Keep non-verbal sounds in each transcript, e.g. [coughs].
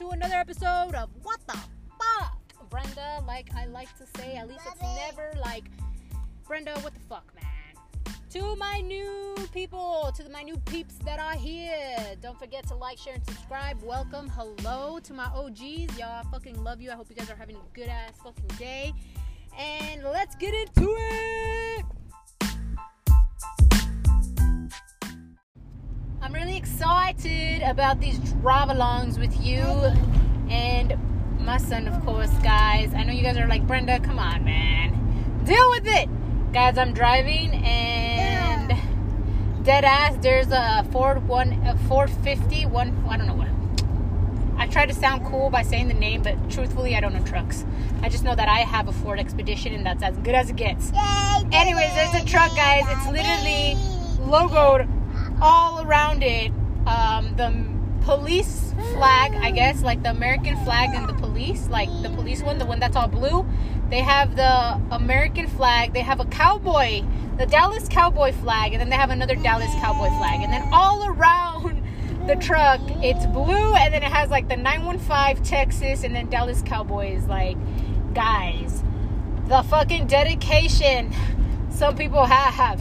to another episode of What the Fuck? Brenda, like I like to say, at least it's never like, Brenda, what the fuck, man? To my new people, to my new peeps that are here, don't forget to like, share, and subscribe. Welcome, hello to my OGs. Y'all, I fucking love you. I hope you guys are having a good ass fucking day. And let's get into it. Really excited about these drive alongs with you and my son, of course, guys. I know you guys are like, Brenda, come on, man. Deal with it. Guys, I'm driving and dead ass, there's a Ford one, a 450, one, I don't know what. I try to sound cool by saying the name, but truthfully, I don't know trucks. I just know that I have a Ford Expedition and that's as good as it gets. Anyways, there's a truck, guys. It's literally logoed all around it um, the police flag, I guess, like the American flag and the police, like the police one, the one that's all blue. They have the American flag. They have a cowboy, the Dallas cowboy flag, and then they have another Dallas cowboy flag. And then all around [laughs] the truck, it's blue, and then it has like the 915 Texas, and then Dallas Cowboys. Like, guys, the fucking dedication [laughs] some people have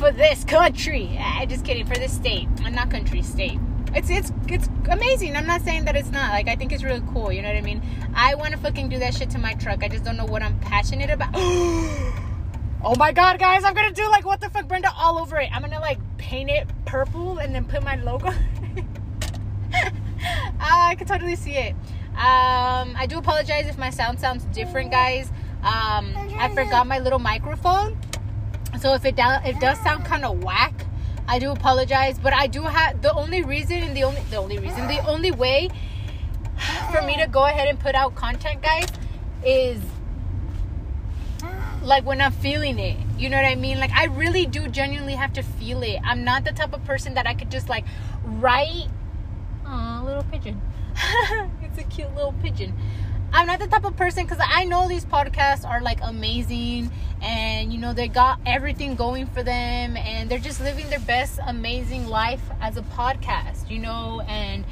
for this country. I just kidding. For this state, I'm not country, state. It's it's it's amazing. I'm not saying that it's not. Like I think it's really cool. You know what I mean? I want to fucking do that shit to my truck. I just don't know what I'm passionate about. [gasps] oh my god, guys! I'm gonna do like what the fuck, Brenda, all over it. I'm gonna like paint it purple and then put my logo. [laughs] Ah, I can totally see it. Um, I do apologize if my sound sounds different, guys. Um, I forgot my little microphone. So if it does, it does sound kind of whack, I do apologize. But I do have the only reason and the only the only reason the only way [sighs] for me to go ahead and put out content, guys, is like when I'm feeling it. You know what I mean? Like I really do genuinely have to feel it. I'm not the type of person that I could just like write. Aw, little pigeon. [laughs] it's a cute little pigeon. I'm not the type of person because I know these podcasts are like amazing and you know they got everything going for them and they're just living their best amazing life as a podcast, you know, and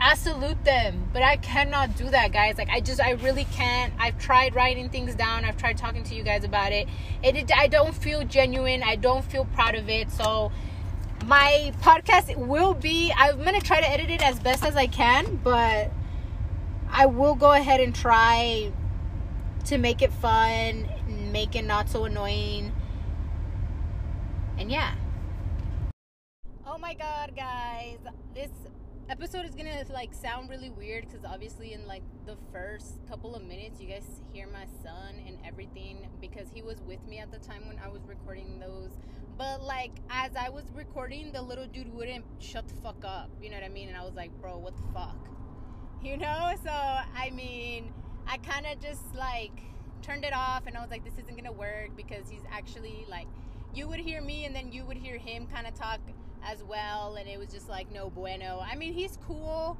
I salute them, but I cannot do that, guys. Like I just I really can't. I've tried writing things down. I've tried talking to you guys about it. It, it I don't feel genuine. I don't feel proud of it. So my podcast will be I'm to try to edit it as best as I can, but I will go ahead and try to make it fun, make it not so annoying. And yeah. Oh my god, guys. This episode is going to like sound really weird cuz obviously in like the first couple of minutes you guys hear my son and everything because he was with me at the time when I was recording those. But like as I was recording, the little dude wouldn't shut the fuck up. You know what I mean? And I was like, "Bro, what the fuck?" You know so i mean i kind of just like turned it off and i was like this isn't gonna work because he's actually like you would hear me and then you would hear him kind of talk as well and it was just like no bueno. I mean he's cool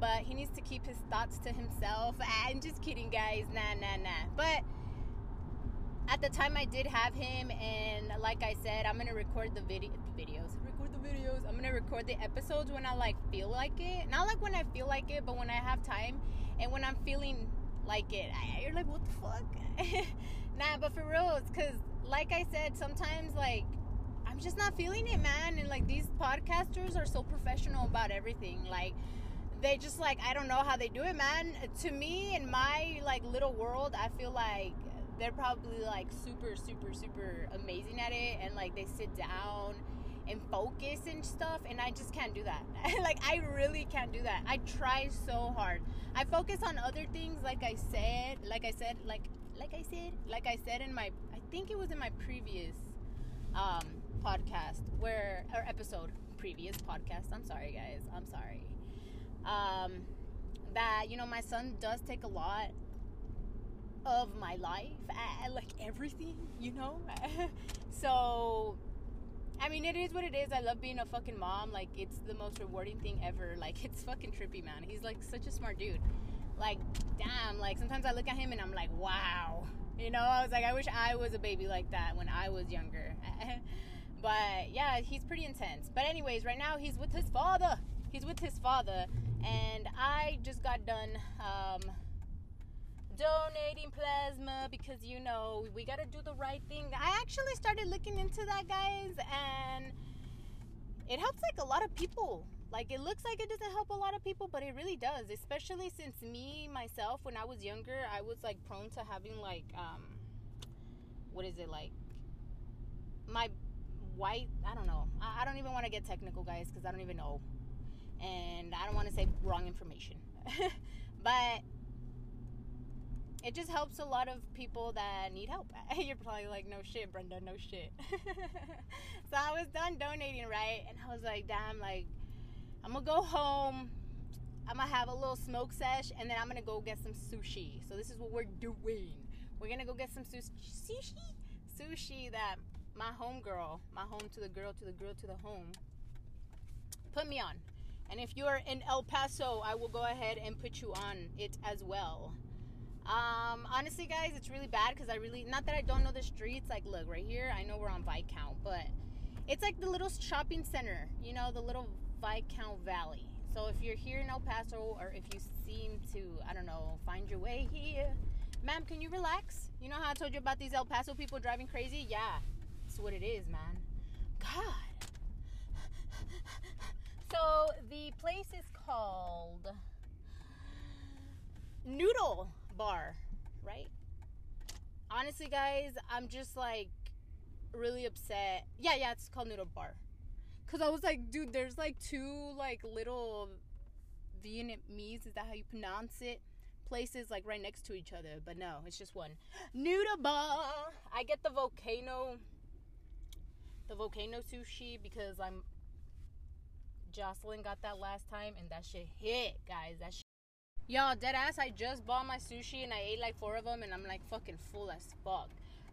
but he needs to keep his thoughts to himself. Ah, I'm just kidding guys. Nah nah nah. But at the time i did have him and like i said i'm gonna record the video videos videos. I'm gonna record the episodes when i like feel like it. Not like when i feel like it but when i have time and when i'm feeling like it. I, you're like what the fuck? [laughs] Nah but for real it's because like i said sometimes like i'm just not feeling it man and like these podcasters are so professional about everything. Like they just like i don't know how they do it man. To me in my like little world i feel like they're probably like super super super amazing at it and like they sit down and focus and stuff and i just can't do that. [laughs] Like i really can't do that. I try so hard. I focus on other things like i said like i said like like i said like i said in my i think it was in my previous um podcast where or episode previous podcast. I'm sorry guys. I'm sorry. Um that you know my son does take a lot of my life, uh, like everything, you know. [laughs] so, I mean, it is what it is. I love being a fucking mom. Like, it's the most rewarding thing ever. [laughs] Like, it's fucking trippy, man. He's like such a smart dude. Like, damn. Like, sometimes I look at him and I'm like, wow. You know, I was like, I wish I was a baby like that when I was younger. [laughs] but yeah, he's pretty intense. But anyways, right now he's with his father. he's with his father, and I just got done um, donating plasma because you know we got to do the right thing. I actually started looking into that, guys, and it helps like a lot of people. Like it looks like it doesn't help a lot of people, but it really does. Especially since me myself, when I was younger, I was like prone to having like um, what is it like? My white, I don't know. I, I don't even want to get technical, guys, because I don't even know, and I don't want to say wrong information, [laughs] but it just helps a lot of people that need help. [laughs] You're probably like, no shit, Brenda, no shit. [laughs] so I was done donating, right? And I was like, damn, like, I'm gonna go home. I'm gonna have a little smoke sesh, and then I'm gonna go get some sushi. So this is what we're doing. We're gonna go get some sushi, sushi that my home girl, my home to the girl, to the girl, to the home, put me on. And if you're in El Paso, I will go ahead and put you on it as well. Um, honestly, guys, it's really bad because I really, not that I don't know the streets. Like, look, right here, I know we're on Viscount, but it's like the little shopping center, you know, the little Viscount Valley. So if you're here in El Paso or if you seem to, I don't know, find your way here, ma'am, can you relax? You know how I told you about these El Paso people driving crazy? Yeah, that's what it is, man. God. So the place is called Noodle bar, right? Honestly, guys, I'm just like really upset. Yeah, yeah, it's called Noodle Bar. Cause I was like, dude, there's like two like little Vietnamese. Is that how you pronounce it? Places like right next to each other, but no, it's just one. Noodle bar. I get the volcano, the volcano sushi because I'm. Jocelyn got that last time, and that shit hit, guys. That shit Y'all, dead ass, I just bought my sushi and I ate like four of them and I'm like fucking full as fuck.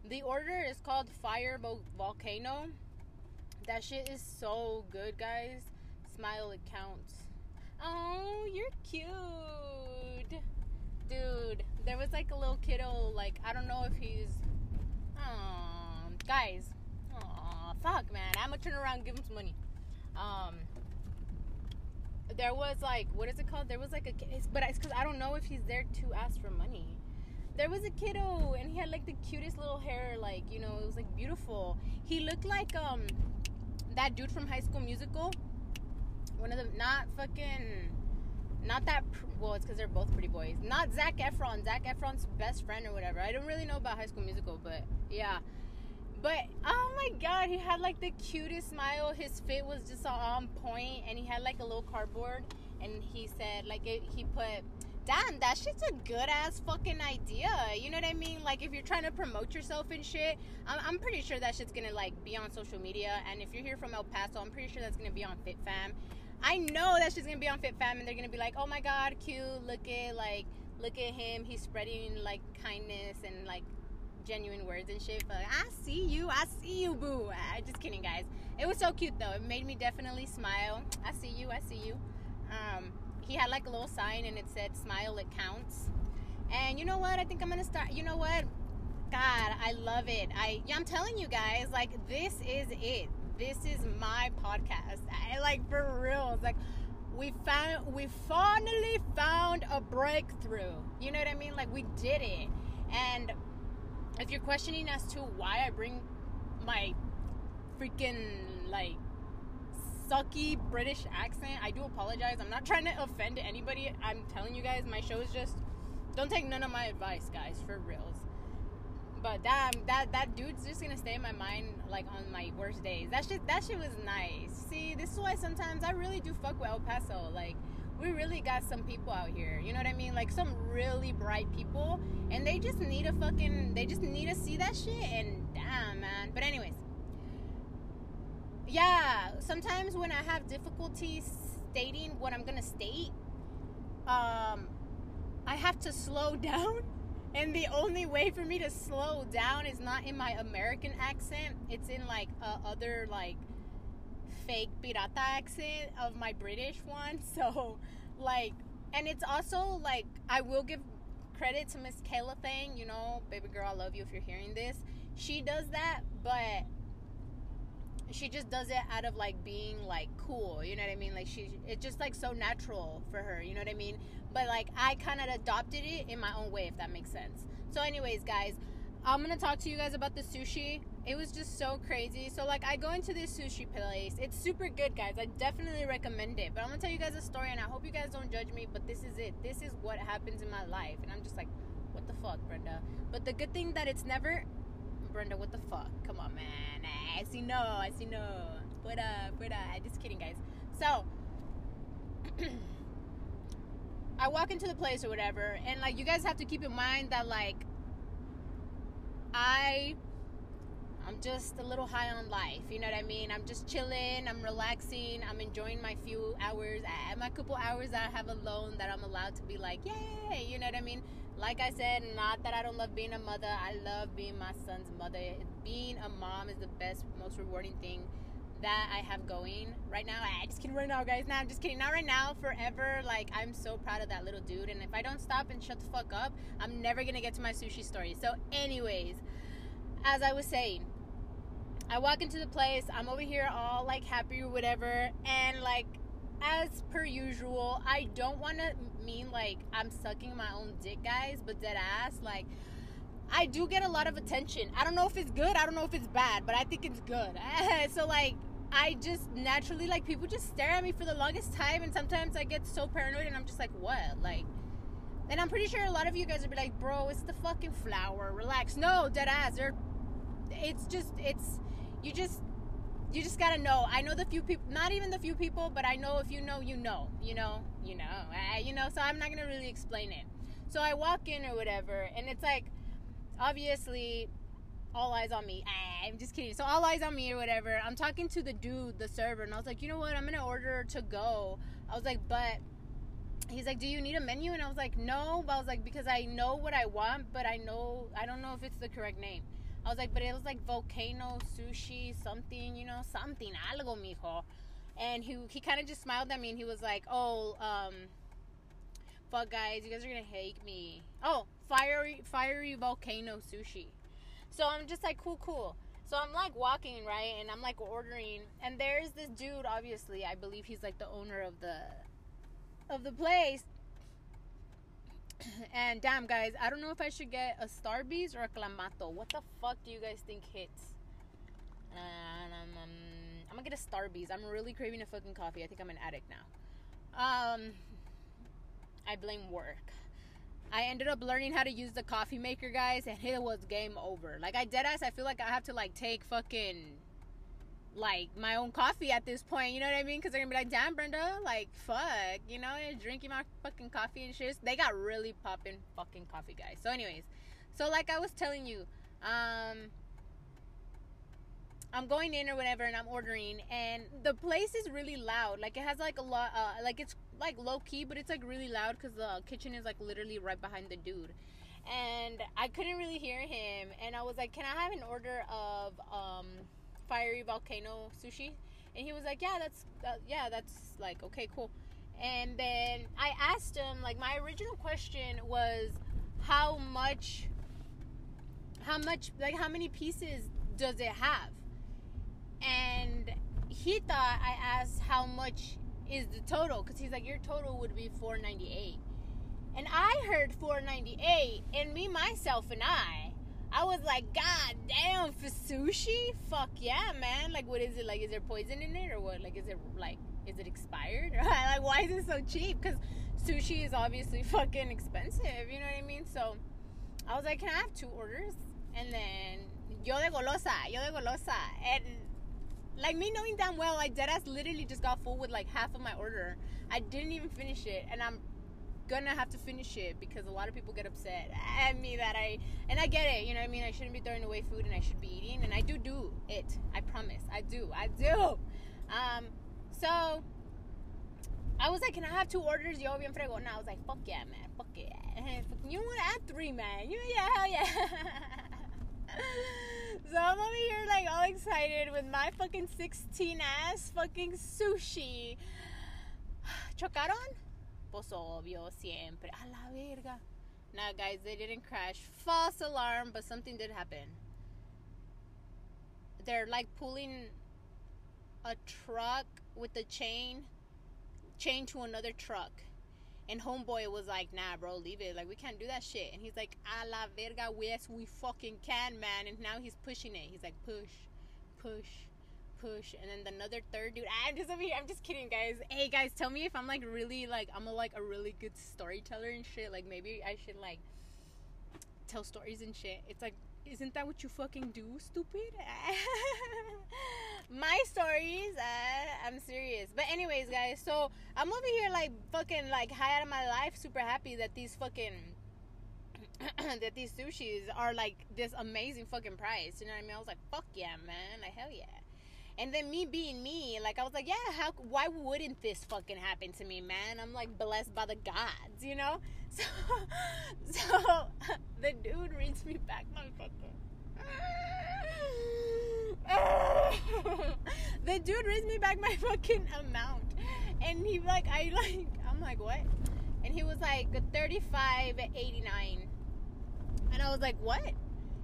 The order is called Fire Volcano. That shit is so good, guys. Smile, it counts. Oh, you're cute. Dude, there was like a little kiddo, like, I don't know if he's. Um, guys. Aw, fuck, man. I'm gonna turn around give him some money. Um, there was like what is it called? There was like a but it's because I don't know if he's there to ask for money. There was a kiddo and he had like the cutest little hair, like you know, it was like beautiful. He looked like um that dude from High School Musical. One of them, not fucking, not that. Well, it's because they're both pretty boys. Not Zac Efron. Zac Efron's best friend or whatever. I don't really know about High School Musical, but yeah but oh my god, he had like the cutest smile. His fit was just on point, and he had like a little cardboard. And he said, like, it, he put, damn, that shit's a good ass fucking idea. You know what I mean? Like, if you're trying to promote yourself and shit, I'm, I'm pretty sure that shit's gonna like be on social media. And if you're here from El Paso, I'm pretty sure that's gonna be on FitFam. I know that shit's gonna be on FitFam, and they're gonna be like, oh my god, cute, look at like, look at him, he's spreading like kindness and like genuine words and shit. But I see you, I see you, boo. I just kidding, guys. It was so cute though. It made me definitely smile. I see you, I see you. Um, he had like a little sign and it said "Smile, it counts." And you know what? I think I'm gonna start. You know what? God, I love it. I yeah, I'm telling you guys, like this is it. This is my podcast. I like for real. It's like we found we finally found a breakthrough. You know what I mean? Like we did it. And if you're questioning as to why I bring my freaking like sucky British accent, I do apologize. I'm not trying to offend anybody. I'm telling you guys, my show is just don't take none of my advice, guys, for reals. But that um, that that dude's just gonna stay in my mind like on my worst days. That shit that shit was nice. See, this is why sometimes I really do fuck with El Paso. Like we really got some people out here. You know what I mean? Like some really bright people, and they just need a fucking. They just need to see that shit, and damn, man. But anyways, yeah. Sometimes when I have difficulty stating what I'm gonna state, um, I have to slow [laughs] down. And the only way for me to slow down is not in my American accent. It's in like other like fake pirata accent of my British one. [laughs] So, like, and it's also like I will give credit to Miss Kayla Thing. You know, baby girl, I love you if you're hearing this. She does that, but she just does it out of like being like cool you know what i mean like she it's just like so natural for her you know what i mean but like i kind of adopted it in my own way if that makes sense so anyways guys i'm gonna talk to you guys about the sushi it was just so crazy so like i go into this sushi place it's super good guys i definitely recommend it but i'm gonna tell you guys a story and i hope you guys don't judge me but this is it this is what happens in my life and i'm just like what the fuck brenda but the good thing that it's never Brenda, what the fuck? Come on, man. I see no, I see no. Put up, put up. Just kidding, guys. So, [clears throat] I walk into the place or whatever, and like, you guys have to keep in mind that, like, I. I'm just a little high on life, you know what I mean? I'm just chilling, I'm relaxing, I'm enjoying my few hours, uh, my couple hours that I have alone that I'm allowed to be like, yay, you know what I mean? like I said, not that I don't love being a mother. I love being my son's mother. Being a mom is the best, most rewarding thing that I have going right now. I just kidding right now, guys. Now I'm just kidding. Not right now, forever. Like I'm so proud of that little dude. And if I don't stop and shut the fuck up, I'm never gonna get to my sushi story. So, anyways, as I was saying, I walk into the place. I'm over here all like happy or whatever, and like as per usual, I don't want to mean like I'm sucking my own dick, guys, but dead ass, like I do get a lot of attention. I don't know if it's good, I don't know if it's bad, but I think it's good. [laughs] so like I just naturally like people just stare at me for the longest time, and sometimes I get so paranoid, and I'm just like, what, like. And I'm pretty sure a lot of you guys would be like, bro, it's the fucking flower. Relax. No, dead ass. They're, it's just, it's, you just, you just gotta know. I know the few people, not even the few people, but I know if you know, you know, you know, you know, uh, you know. So I'm not gonna really explain it. So I walk in or whatever, and it's like, obviously, all eyes on me. Ah, I'm just kidding. So all eyes on me or whatever. I'm talking to the dude, the server, and I was like, you know what? I'm gonna order to go. I was like, but he's like, do you need a menu? And I was like, no. But I was like, because I know what I want, but I know I don't know if it's the correct name. I was like, but it was like volcano sushi, something, you know, something, algo, mijo. And he he kind of just smiled at me and he was like, oh, um, fuck, guys, you guys are gonna hate me. Oh, fiery, fiery volcano sushi. So I'm just like, cool, cool. So I'm like walking right, and I'm like ordering, and there's this dude. Obviously, I believe he's like the owner of the of the place [clears throat] and damn, guys, I don't know if I should get a Starbucks or a Clamato. What the fuck do you guys think hits? Um, um, I'm gonna get a Starbucks. I'm really craving a fucking coffee. I think I'm an addict now. Um, I blame work. I ended up learning how to use the coffee maker, guys, and it was game over. Like I dead ass, I feel like I have to like take fucking like my own coffee at this point. You know what I mean? Because they're gonna be like, "Damn, Brenda, like fuck," you know, you're drinking my fucking coffee and shit. They got really popping fucking coffee, guys. So, anyways, so like I was telling you, um, I'm going in or whatever, and I'm ordering, and the place is really loud. Like it has like a lot, uh, like it's like low key, but it's like really loud because the kitchen is like literally right behind the dude. And I couldn't really hear him, and I was like, "Can I have an order of um?" fiery volcano sushi and he was like yeah that's uh, yeah that's like okay cool and then i asked him like my original question was how much how much like how many pieces does it have and he thought i asked how much is the total because he's like your total would be 498 and i heard 498 and me myself and i I was like, God damn, for sushi? Fuck yeah, man. Like, what is it? Like, is there poison in it or what? Like, is it like, is it expired? [laughs] like, why is it so cheap? Because sushi is obviously [laughs] fucking expensive. You know what I mean? So, I was like, can I have two orders? And then, yo de golosa, yo de golosa. And, like, me knowing damn well, like, deadass literally just got full with, like, half of my order. I didn't even finish it. And I'm gonna have to finish it because a lot of people get upset at me that I and I get it, you know what I mean? I shouldn't be throwing away food and I should be eating and I do do it. I promise. I do. I do. Um so I was like, can I have two orders? Yo, bien frego. And I was like, fuck yeah, man. Fuck yeah. [laughs] You want to add three, man. You, yeah, hell yeah. [laughs] so I'm over here like all excited with my fucking 16 ass fucking sushi. [sighs] Chocaron? pues obvio, siempre. A la verga. Nah, guys, they didn't crash. False alarm, but something did happen. They're like pulling a truck with the chain chained to another truck. And homeboy was like, nah, bro, leave it. Like, we can't do that shit. And he's like, a la verga, yes, we fucking can, man. And now he's pushing it. He's like, push, push, push. And then another third dude, ah, I'm just over here, I'm just kidding, guys. Hey, guys, tell me if I'm like really, like, I'm a, like a really good storyteller and shit. Like, maybe I should, like, tell stories and shit. It's like, isn't that what you fucking do, stupid? [laughs] My stories, uh, I'm serious. But anyways, guys, so I'm over here like fucking like high out of my life, super happy that these fucking [clears throat] that these sushis are like this amazing fucking price. You know what I mean? I was like, fuck yeah, man, like hell yeah. And then me being me, like I was like, yeah, how? Why wouldn't this fucking happen to me, man? I'm like blessed by the gods, you know. [laughs] So, so the dude reads me back my fucking. [laughs] the dude reads me back my fucking amount, and he like I like I'm like what? And he was like thirty five eighty nine, and I was like what?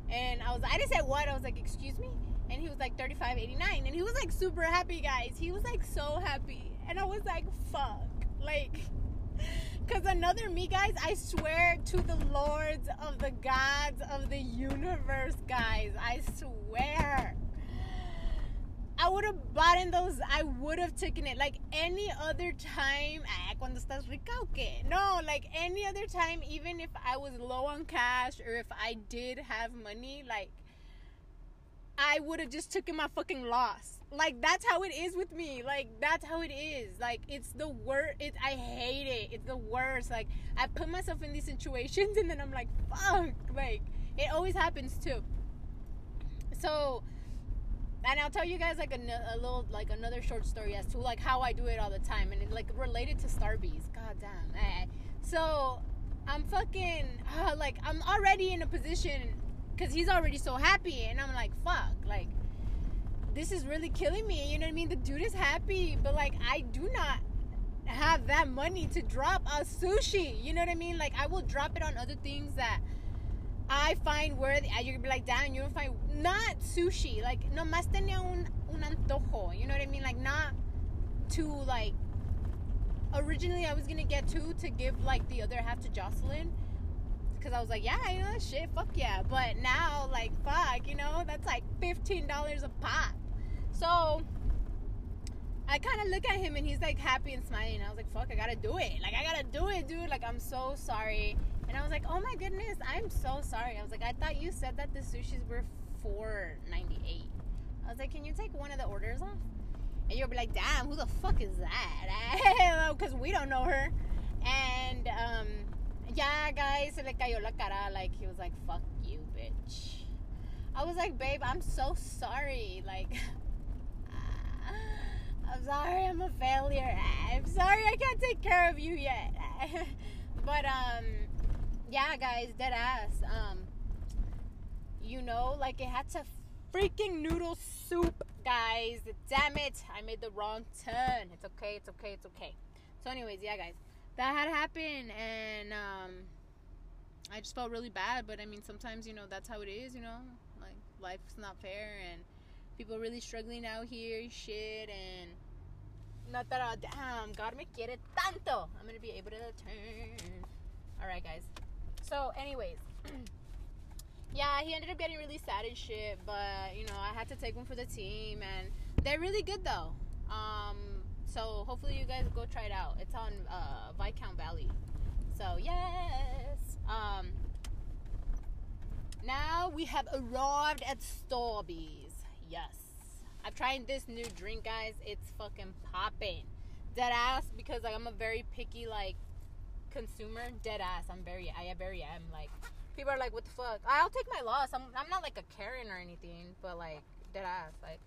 And I was I didn't say what I was like excuse me and he was like 35.89 and he was like super happy guys he was like so happy and i was like fuck like [laughs] because another me guys i swear to the lords of the gods of the universe guys i swear I would have bought in those. I would have taken it like any other time. Ah, cuando estás rica o? No, like any other time, even if I was low on cash or if I did have money, like I would have just taken my fucking loss. Like that's how it is with me. Like that's how it is. Like it's the worst. It I hate it. It's the worst. Like I put myself in these situations and then I'm like, fuck. Like it always happens too. So, and I'll tell you guys like a, a little like another short story as to like how I do it all the time and it, like related to Starbucks. God damn. Eh. So I'm fucking uh, [sighs] like I'm already in a position because he's already so happy and i'm like fuck like this is really killing me you know what i mean? The dude is happy but like i do not have that money to drop a sushi you know what i mean? Like i will drop it on other things that i find worthy. You're gonna be like damn you don't find not sushi like no más tenía un, un antojo you know what i mean? Like not to like originally i was gonna get two to give like the other half to jocelyn because I was like, yeah, you know, shit, fuck yeah. But now, like, fuck, you know, that's like $15 a pop. So I kind of look at him and he's like happy and smiling. I was like, fuck, I gotta do it. Like, I gotta do it, dude. Like, I'm so sorry. And I was like, oh my goodness, I'm so sorry. I was like, I thought you said that the sushis were four ninety eight. I was like, can you take one of the orders off? And you'll be like, damn, who the fuck is that? [laughs] Because we don't know her. And, um, yeah, guys, se le cayó la cara. Like, he was like, fuck you, bitch. I was like, babe, I'm so sorry. Like, [laughs] I'm sorry I'm a failure. I'm sorry I can't take care of you yet. [laughs] but, um, yeah, guys, dead ass. Um, you know, like, it had to freaking noodle soup, guys. Damn it. I made the wrong turn. It's okay, it's okay, it's okay. So, anyways, yeah, guys that had happened and um, I just felt really bad. But I mean, sometimes you know that's how it is. You know, like life's not fair and people really struggling out here, shit, and not that uh, damn God me quiere tanto. I'm gonna be able to turn. All right, guys. So, anyways. [clears throat] yeah, he ended up getting really sad and shit, but you know, I had to take one for the team, and they're really good though. Um, so hopefully you guys go try it out. It's on uh, Viscount Valley. So yes. Um, now we have arrived at Starbucks. Yes. I'm trying this new drink, guys. It's fucking popping. Dead ass because like I'm a very picky like consumer. Dead ass. I'm very I very am like people are like what the fuck. I'll take my loss. I'm I'm not like a Karen or anything, but like dead ass like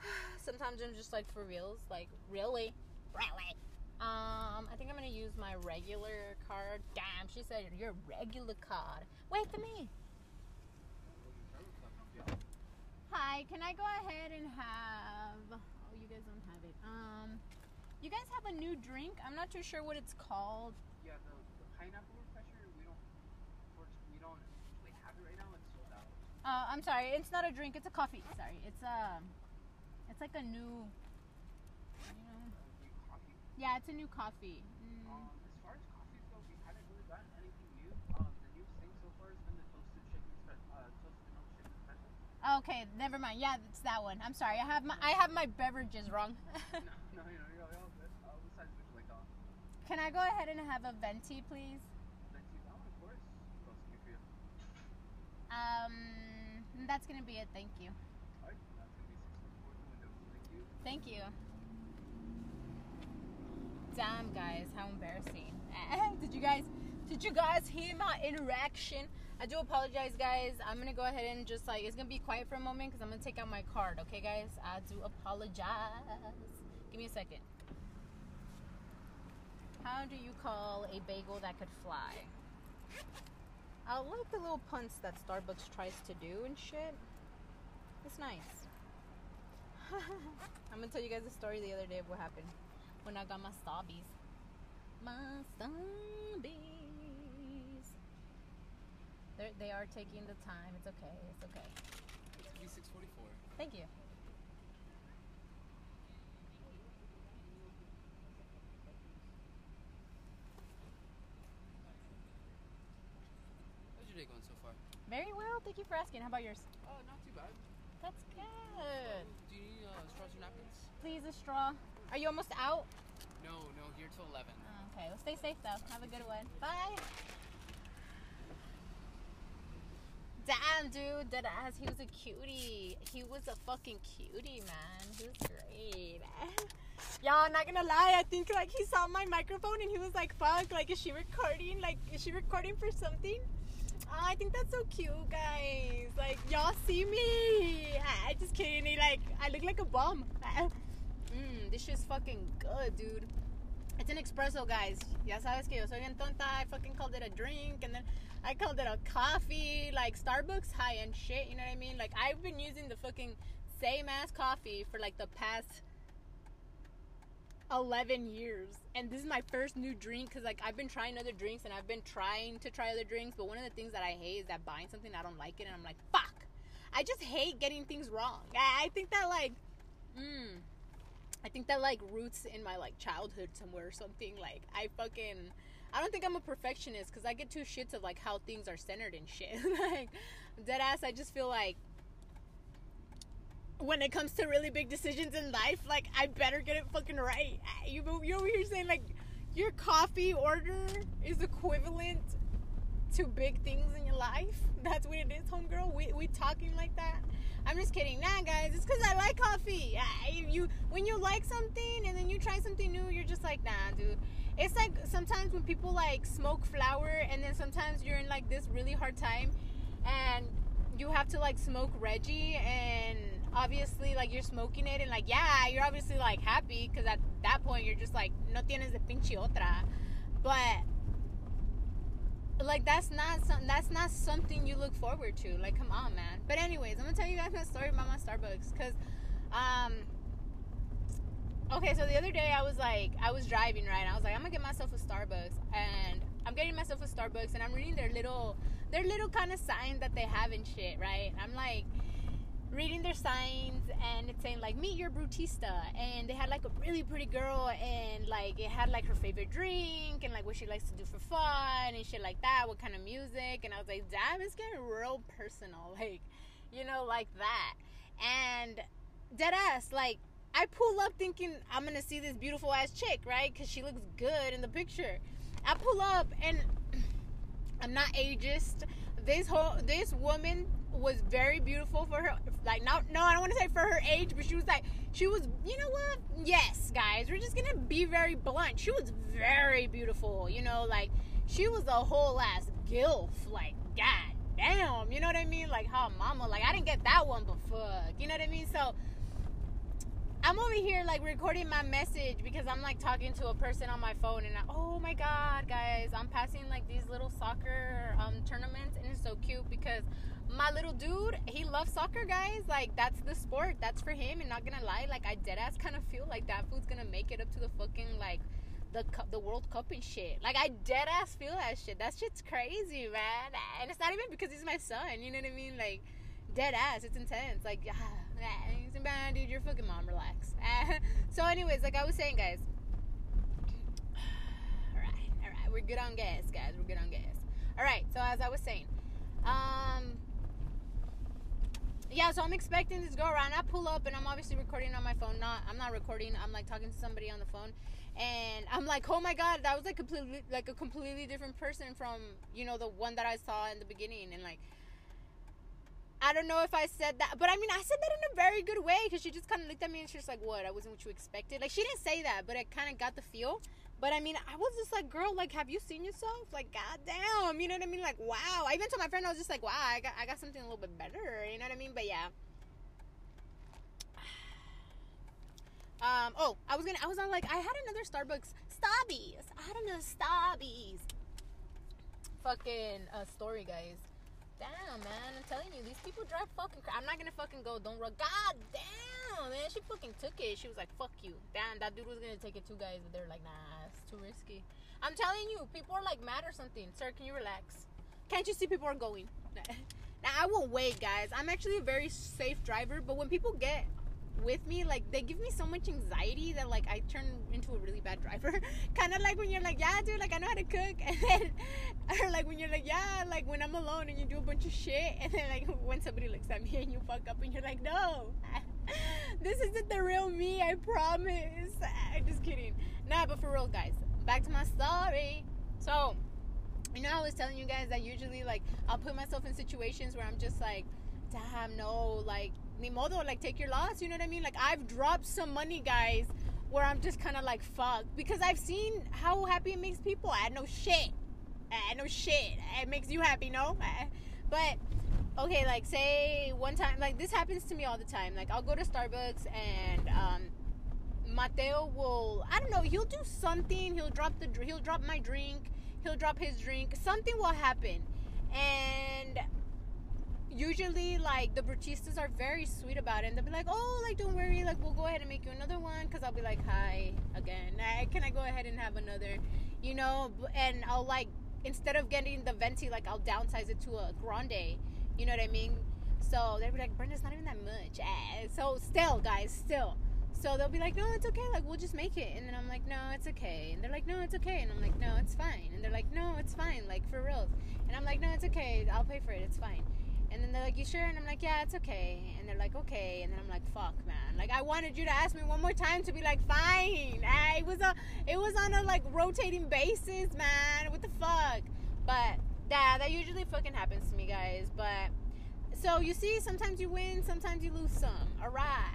[laughs] Sometimes I'm just like for reals, like really, really. Um, I think I'm gonna use my regular card. Damn, she said your regular card. Wait for me. Hi, can I go ahead and have? Oh, you guys don't have it. Um, you guys have a new drink. I'm not too sure what it's called. Yeah, the, the pineapple refresher. We don't. We don't. We have it right now. It's sold out. Uh, I'm sorry. It's not a drink. It's a coffee. Sorry. It's um. It's like a new, you know. Coffee. Yeah, it's a new coffee. Mm. Um, as far as coffees go, we haven't really gotten anything new. Um, the new thing so far has been the toasted chicken, spe- uh, toasted milk chicken special. Okay, never mind. Yeah, it's that one. I'm sorry. I have my I have my beverages wrong. [laughs] [laughs] no, no, you're all good. Uh, what size would you like on? Can I go ahead and have a venti, please? Let's. Oh, of course. What else can we for you? Um, that's gonna be it. Thank you. All right, that's gonna be six foot four the window. Thank you. Damn, guys, how embarrassing. [laughs] did you guys did you guys hear my interaction? I do apologize, guys. I'm gonna go ahead and just like it's gonna be quiet for a moment because I'm gonna take out my card. Okay, guys. I do apologize. Give me a second. How do you call a bagel that could fly? I like the little punts that Starbucks tries to do and shit. It's nice. [laughs] I'm gonna tell you guys a story the other day of what happened when I got my stobbies. My stobbies. They're, they are taking the time. It's okay. It's okay. It's gonna be six forty four. Thank you. How's your day going so far? Very well. Thank you for asking. How about yours? Oh, not too bad. That's good. Do you need uh, straws or napkins? Please, a straw. Are you almost out? No, no, here till eleven. Okay. Well, stay safe though. Have a good one. Bye. Damn, dude, that ass. He was a cutie. He was a fucking cutie, man. He was great. [laughs] Y'all, not gonna lie. I think like he saw my microphone and he was like, "Fuck! Like, is she recording? Like, is she recording for something?" I think that's so cute, guys. Like, y'all see me? I, just kidding. Like, I look like a bum. Mmm, [laughs] this shit's fucking good, dude. It's an espresso, guys. Ya sabes que yo soy bien tonta. I fucking called it a drink, and then I called it a coffee, like Starbucks high end shit. You know what I mean? Like I've been using the fucking same ass coffee for like the past eleven years, and this is my first new drink because like I've been trying other drinks and I've been trying to try other drinks, but one of the things that I hate is that buying something I don't like it, and I'm like, fuck. I just hate getting things wrong. I, I think that like, mmm. I think that like roots in my like childhood somewhere or something. Like I fucking I don't think I'm a perfectionist because I get two shits of like how things are centered and shit. [laughs] like dead ass, I just feel like when it comes to really big decisions in life, like I better get it fucking right. You you over here saying like your coffee order is equivalent to big things in your life. [laughs] That's what it is, homegirl. We we talking like that. I'm just kidding. Nah, guys, it's because I like coffee. I, you when you like something and then you try something new, you're just like, nah, dude. It's like sometimes when people like smoke flower, and then sometimes you're in like this really hard time, and you have to like smoke Reggie, and obviously like you're smoking it, and like yeah, you're obviously like happy because at that point you're just like no tienes de pinche otra, but like that's not some, that's not something you look forward to. Like, come on, man. But anyways, I'm gonna tell you guys my story about my Starbucks because, um, okay, so the other day I was like, I was driving right, I was like, I'm gonna get myself a Starbucks, and I'm getting myself a Starbucks, and I'm reading their little, their little kind of sign that they have and shit, right? I'm like reading their signs and it's saying like meet your brutista and they had like a really pretty girl and like it had like her favorite drink and like what she likes to do for fun and shit like that what kind of music. And i was like damn it's getting real personal [laughs] like you know like that. And dead ass like i pull up thinking i'm gonna see this beautiful ass chick right? Because she looks good in the picture. I pull up and [clears throat] i'm not ageist this whole this woman was very beautiful for her like not no i don't want to say for her age but she was like she was you know what? Yes guys we're just gonna be very blunt. She was very beautiful you know like she was a whole ass gilf like god damn you know what i mean? Like how mama like i didn't get that one but fuck you know what i mean? So I'm over here like recording my message because I'm like talking to a person on my phone and I, oh my god guys I'm passing like these little soccer um, tournaments and it's so cute because my little dude he loves soccer guys like that's the sport that's for him and not gonna lie like I dead ass kind of feel like that food's gonna make it up to the fucking like the cup, the World Cup and shit. Like I dead ass feel that shit. That shit's crazy, man. And it's not even because he's my son. You know what I mean? Like dead ass. It's intense. Like, ah, dude, you're fucking mom. Relax. [laughs] so, anyways, like I was saying, guys. [sighs] All right, all right, we're good on gas, guys. We're good on gas. All right. So as I was saying, um, yeah. So I'm expecting this go around. I pull up and I'm obviously recording on my phone. Not, I'm not recording. I'm like talking to somebody on the phone, and I'm like, oh my god, that was like completely, like a completely different person from you know the one that I saw in the beginning, and like I don't know if I said that, but I mean, I said that in a very good way because she just kind of looked at me and she's like, "What? I wasn't what you expected." Like she didn't say that, but I kind of got the feel. But I mean, I was just like, "Girl, like, have you seen yourself? Like, goddamn, you know what I mean? Like, wow." I even told my friend, I was just like, "Wow, I got, I got something a little bit better." You know what I mean? But yeah. [sighs] Um. Oh, I was gonna. I was on like. I had another Starbucks Starbies. I had another Starbies. Fucking uh, story, guys. Damn, man. I'm telling you, these people drive fucking. I'm not gonna fucking go. Don't run. God damn, man. She fucking took it. She was like, "Fuck you." Damn, that dude was gonna take it too, guys, but they're like, "Nah, it's too risky." I'm telling you, people are like mad or something. Sir, can you relax? Can't you see people are going? [laughs] now I will wait, guys. I'm actually a very safe driver, but when people get with me, like they give me so much anxiety that like I turn into a really bad driver. [laughs] kind of like when you're like, yeah, dude, like I know how to cook, [laughs] and then, or like when you're like, yeah, like when I'm alone and you do a bunch of shit, [laughs] and then like when somebody looks at me and you fuck up and you're like, no, this isn't the real me, I promise. I'm just kidding. Nah, but for real, guys, back to my story. So, you know, I was telling you guys that usually like I'll put myself in situations where I'm just like, damn, no, like ni modo, like take your loss. You know what I mean? Like I've dropped some money, guys, where I'm just kind of like fuck because I've seen how happy it makes people. I no shit. I no shit. It makes you happy, no? But okay, like say one time, like this happens to me all the time. Like I'll go to Starbucks and um, Mateo will, I don't know, he'll do something. He'll drop the, he'll drop my drink. He'll drop his drink. Something will happen, and usually like the bartistas are very sweet about it and they'll be like oh like don't worry like we'll go ahead and make you another one because i'll be like hi again I, can i go ahead and have another? You know and i'll like instead of getting the venti like i'll downsize it to a grande you know what i mean? So they'll be like brenda's not even that much eh. so still guys still. So they'll be like no it's okay like we'll just make it and then i'm like no it's okay and they're like no it's okay and i'm like no it's fine and they're like no it's fine like for real and i'm like no it's okay i'll pay for it it's fine and then they're like, "You sure?" And I'm like, "Yeah, it's okay." And they're like, "Okay." And then I'm like, "Fuck, man! Like I wanted you to ask me one more time to be like, fine." I, it was a, it was on a like rotating basis, man. What the fuck? But that that usually fucking happens to me, guys. But so you see, sometimes you win, sometimes you lose some. All right.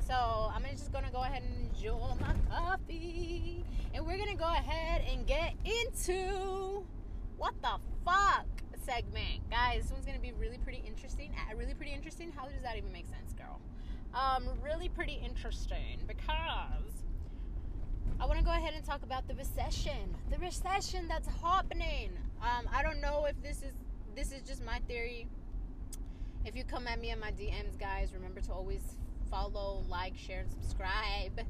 So I'm just gonna go ahead and enjoy my coffee, and we're gonna go ahead and get into what the fuck segment. Guys, this one's going to be really pretty interesting. Really pretty interesting. How does that even make sense, girl? Um, really pretty interesting because I want to go ahead and talk about the recession. The recession that's happening. Um, I don't know if this is this is just my theory. If you come at me in my DMs, guys, remember to always follow, like, share, and subscribe.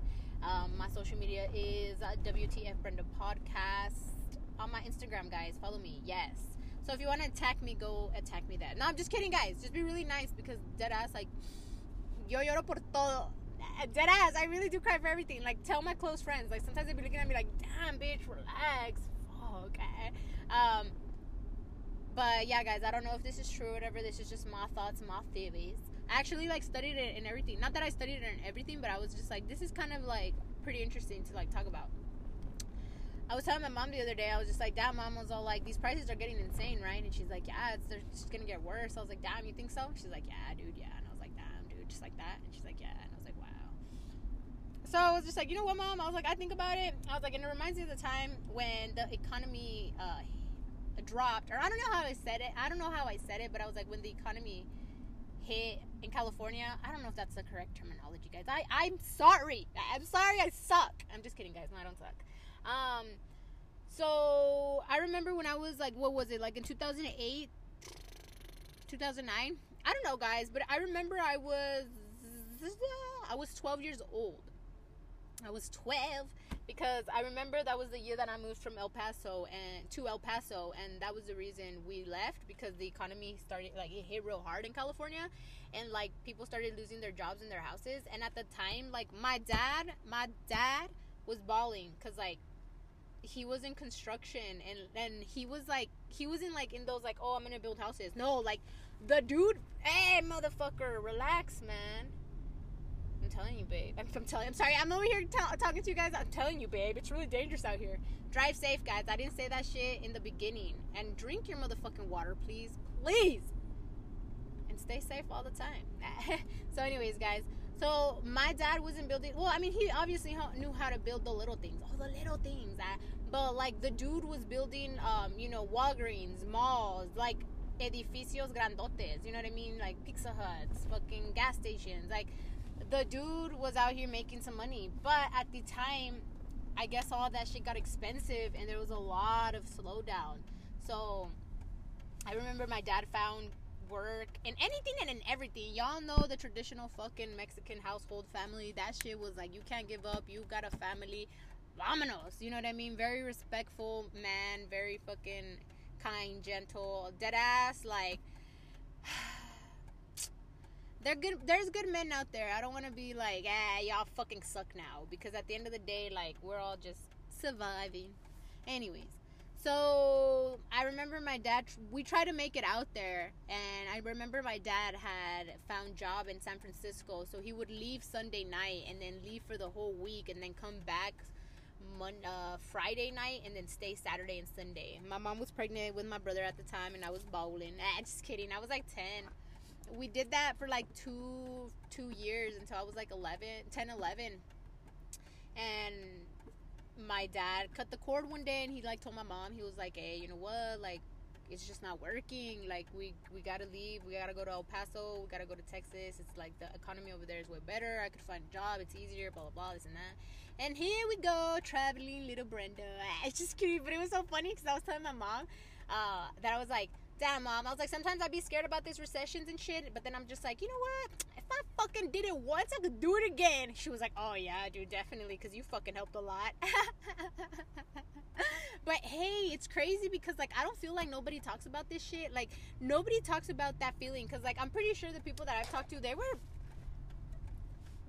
Um, my social media is uh, WTF Brenda Podcast on my Instagram, guys. Follow me. Yes. So if you want to attack me, go attack me there. No, I'm just kidding, guys. Just be really nice because dead ass, like, yo lloro por todo. Dead ass, I really do cry for everything. Like, tell my close friends. Like, sometimes they be looking at me like, damn, bitch, relax. Fuck. Eh. Um, but yeah, guys, I don't know if this is true or whatever. This is just my thoughts, my theories. I actually like studied it and everything. Not that I studied it and everything, but I was just like, this is kind of like pretty interesting to like talk about. I was telling my mom the other day, I was just like, damn, mom was all like, these prices are getting insane, right? And she's like, yeah, it's, just gonna get worse. I was like, damn, you think so? She's like, yeah, dude, yeah. And I was like, damn, dude, just like that. And she's like, yeah. And I was like, wow. So I was just like, you know what, mom? I was like, I think about it. I was like, and it reminds me of the time when the economy uh, dropped, or I don't know how I said it. I don't know how I said it, but I was like, when the economy hit in California. I don't know if that's the correct terminology, guys. I, I'm sorry. I'm sorry I suck. I'm just kidding, guys. No, I don't suck. Um, so I remember when I was like, what was it, like in 2008, 2009? I don't know, guys, but I remember I was, I was 12 years old. I was 12 because I remember that was the year that I moved from El Paso and to El Paso and that was the reason we left because the economy started like it hit real hard in California and like people started losing their jobs in their houses and at the time like my dad my dad was bawling cuz like he was in construction and and he was like he wasn't like in those like oh I'm to build houses. No, like the dude, hey motherfucker, relax, man I'm telling you, babe. I'm, I'm telling. I'm sorry. I'm over here t- talking to you guys. I'm telling you, babe. It's really dangerous out here. Drive safe, guys. I didn't say that shit in the beginning. And drink your motherfucking water, please, please. And stay safe all the time. [laughs] so, anyways, guys. So my dad wasn't building. Well, I mean, he obviously knew how to build the little things, all the little things. Uh, but like the dude was building, um, you know, Walgreens, malls, like edificios grandotes. You know what I mean? Like Pizza Huts, fucking gas stations, like the dude was out here making some money. But at the time, I guess all that shit got expensive and there was a lot of slowdown. So I remember my dad found work and anything and in everything. Y'all know the traditional fucking Mexican household family. That shit was like, you can't give up. You got a family. Vámonos. You know what I mean? Very respectful man. Very fucking kind, gentle. Dead ass. Like. [sighs] They're good. There's good men out there. I don't want to be like, ah, y'all fucking suck now. Because at the end of the day, like, we're all just surviving. Anyways, so I remember my dad. We tried to make it out there, and I remember my dad had found job in San Francisco, so he would leave Sunday night and then leave for the whole week, and then come back. Monday, uh, Friday night and then stay Saturday and Sunday. My mom was pregnant with my brother at the time, and I was bowling. Ah, just kidding. I was like ten we did that for like two two years until I was like 11, 10, 11. And my dad cut the cord one day and he like told my mom he was like, "Hey, you know what? Like it's just not working. Like we we got to leave. We got to go to El Paso. We got to go to Texas. It's like the economy over there is way better. I could find a job. It's easier, blah blah blah, this and that." And here we go, traveling little Brenda. [laughs] It's just cute, but it was so funny cuz I was telling my mom uh, that I was like damn mom i was like sometimes i'd be scared about these recessions and shit but then i'm just like you know what if i fucking did it once i could do it again. She was like oh yeah dude definitely because you fucking helped a lot. [laughs] But hey it's crazy because like i don't feel like nobody talks about this shit. Like nobody talks about that feeling because like i'm pretty sure the people that i've talked to they were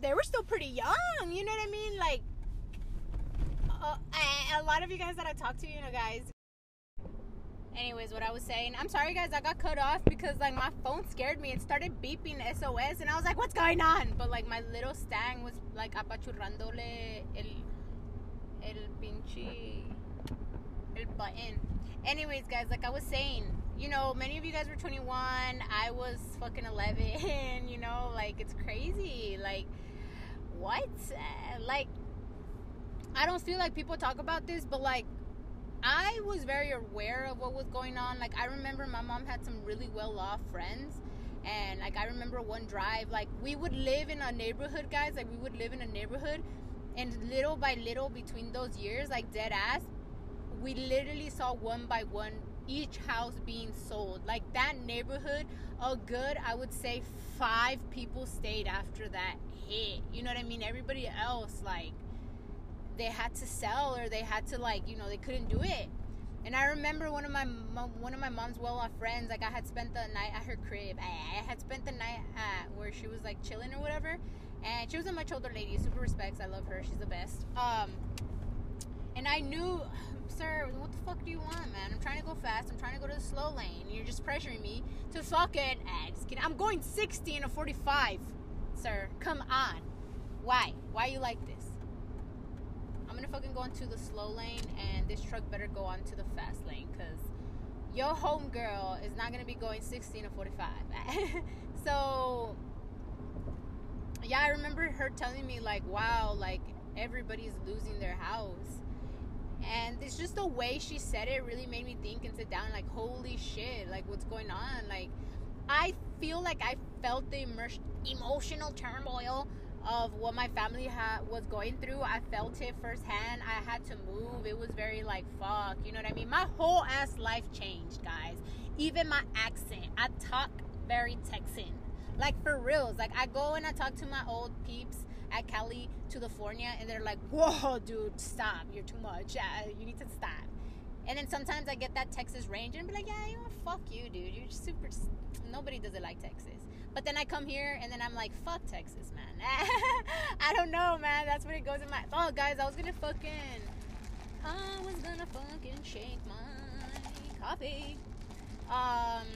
they were still pretty young you know what i mean? Like uh, a lot of you guys that i talked to you know guys anyways what i was saying i'm sorry guys i got cut off because like my phone scared me it started beeping sos and i was like what's going on? But like my little stang was like apachurrándole el el pinche el button. Anyways guys like i was saying you know many of you guys were 21 i was fucking 11 [laughs] you know like it's crazy like what? Like i don't feel like people talk about this but like I was very aware of what was going on. Like I remember my mom had some really well off friends and like I remember one drive like we would live in a neighborhood guys like we would live in a neighborhood and little by little between those years like dead ass we literally saw one by one each house being sold. Like that neighborhood a good I would say 5 people stayed after that hit. You know what I mean? Everybody else like they had to sell or they had to like you know they couldn't do it. And I remember one of my mom, one of my mom's well-off friends like I had spent the night at her crib. I, I had spent the night at where she was like chilling or whatever. And she was a much older lady. Super respects. I love her. She's the best. Um and I knew [sighs] sir what the fuck do you want man? I'm trying to go fast. I'm trying to go to the slow lane. You're just pressuring me to fucking ah, just kidding I'm going 60 in a 45 sir. Come on. Why? Why you like this I'm gonna fucking go into the slow lane, and this truck better go onto the fast lane, cause your home girl is not gonna be going 16 or 45. [laughs] so yeah, I remember her telling me like, "Wow, like everybody's losing their house." And it's just the way she said it really made me think and sit down like, "Holy shit, like what's going on?" Like I feel like I felt the emotional turmoil of what my family was going through. I felt it firsthand. I had to move. It was very like fuck, you know what I mean? My whole ass life changed, guys. Even my accent. I talk very Texan. Like for reals. Like I go and I talk to my old peeps. at Cali to the Fornia, and they're like, "Whoa, dude, stop! You're too much. You need to stop." And then sometimes I get that Texas range and be like, "Yeah, you know, fuck you, dude. You're super." Nobody does it like Texas. But then I come here and then I'm like, "Fuck Texas, man." [laughs] I don't know, man. That's what it goes in my. Oh, guys, I was gonna fucking. I was gonna fucking shake my coffee. Um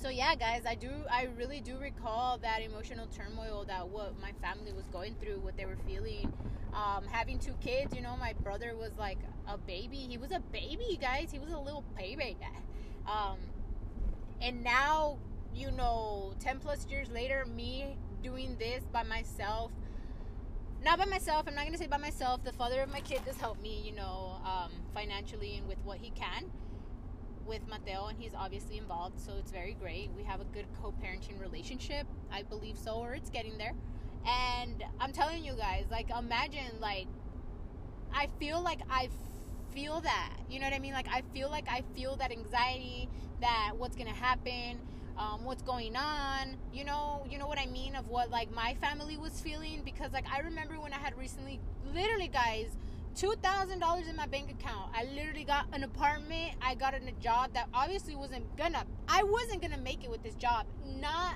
so yeah guys i do i really do recall that emotional turmoil that what my family was going through what they were feeling um, having two kids you know my brother was like a baby he was a baby guys he was a little baby um, and now you know 10 plus years later me doing this by myself not by myself i'm not going to say by myself the father of my kid does help me you know um, financially and with what he can with Mateo, and he's obviously involved, so it's very great. We have a good co parenting relationship. I believe so, or it's getting there. And I'm telling you guys, like, imagine, like, I feel like I feel that. You know what I mean? Like, I feel like I feel that anxiety, that what's gonna happen. Um, what's going on you know you know what i mean of what like my family was feeling because like i remember when i had recently literally guys $2,000 in my bank account. I literally got an apartment. I got a job that obviously wasn't gonna, I wasn't gonna make it with this job. Not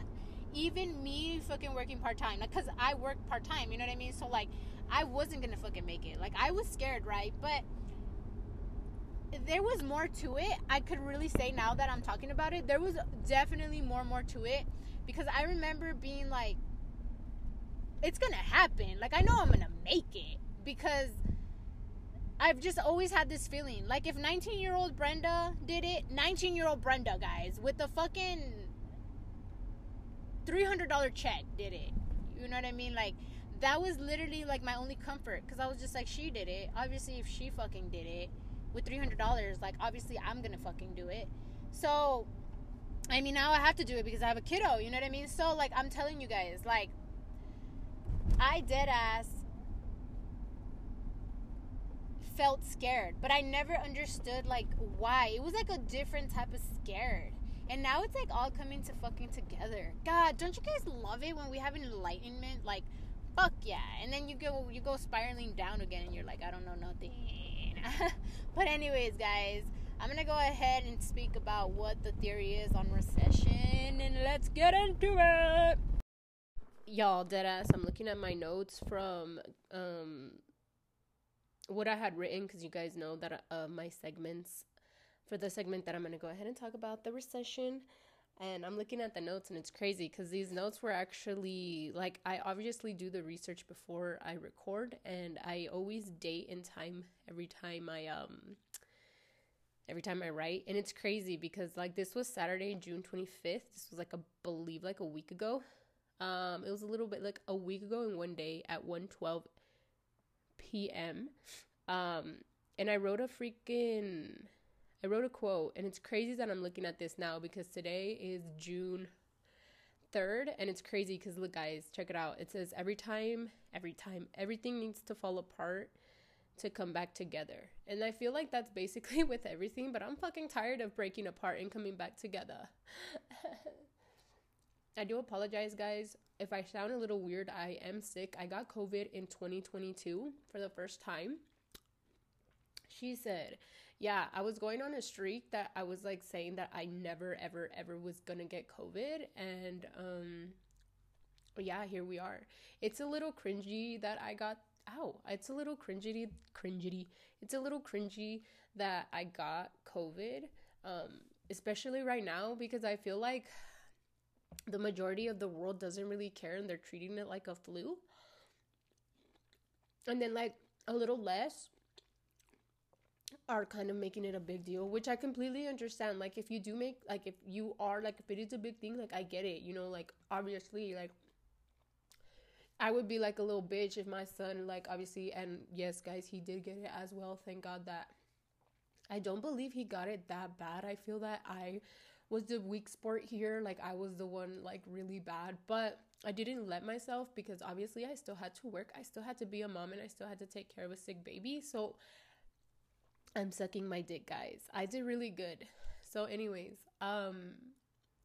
even me fucking working part time. Like, cause I work part time, you know what I mean? So, like, I wasn't gonna fucking make it. Like, I was scared, right? But there was more to it. I could really say now that I'm talking about it, there was definitely more, more to it. Because I remember being like, it's gonna happen. Like, I know I'm gonna make it. Because I've just always had this feeling. Like if 19 year old Brenda did it, 19 year old Brenda, guys, with the fucking $300 check did it. You know what I mean? Like that was literally like my only comfort because I was just like, she did it. Obviously, if she fucking did it with $300, like obviously I'm gonna fucking do it. So, I mean, now I have to do it because I have a kiddo. You know what I mean? So, like, I'm telling you guys, like, I dead ass felt scared, but I never understood like why. It was like a different type of scared. And now it's like all coming to fucking together. God, don't you guys love it when we have enlightenment? Like, fuck yeah. And then you go you go spiraling down again and you're like, I don't know nothing. [laughs] but anyways, guys, I'm gonna go ahead and speak about what the theory is on recession and let's get into it. Y'all, deadass, I'm looking at my notes from um what I had written because you guys know that uh, my segments for the segment that I'm going to go ahead and talk about the recession and I'm looking at the notes and it's crazy because these notes were actually like I obviously do the research before I record and I always date and time every time I um every time I write. And it's crazy because like this was Saturday June 25th this was like a believe like a week ago. Um it was a little bit like a week ago and one day at 112 p.m. Um, and I wrote a freaking, I wrote a quote, and it's crazy that I'm looking at this now because today is June 3rd, and it's crazy because look, guys, check it out. It says, every time, every time, everything needs to fall apart to come back together. And I feel like that's basically [laughs] with everything, but I'm fucking tired of breaking apart and coming back together. [laughs] I do apologize, guys. If I sound a little weird, I am sick. I got COVID in 2022 for the first time. She said, Yeah, I was going on a streak that I was like saying that I never, ever, ever was gonna get COVID. And, um, yeah, here we are. It's a little cringy that I got ow it's a little cringy cringy it's a little cringy that i got covid um especially right now because i feel like the majority of the world doesn't really care and they're treating it like a flu. And then, like, a little less are kind of making it a big deal, which I completely understand. Like, if you do make, like, if you are, like, if it is a big thing, like, I get it, you know, like, obviously, like, I would be like a little bitch if my son, like, obviously, and yes, guys, he did get it as well. Thank God that. I don't believe he got it that bad. I feel that I was the weak sport here. Like I was the one like really bad, but I didn't let myself because obviously I still had to work. I still had to be a mom and I still had to take care of a sick baby. So I'm sucking my dick, guys. I did really good. So anyways, um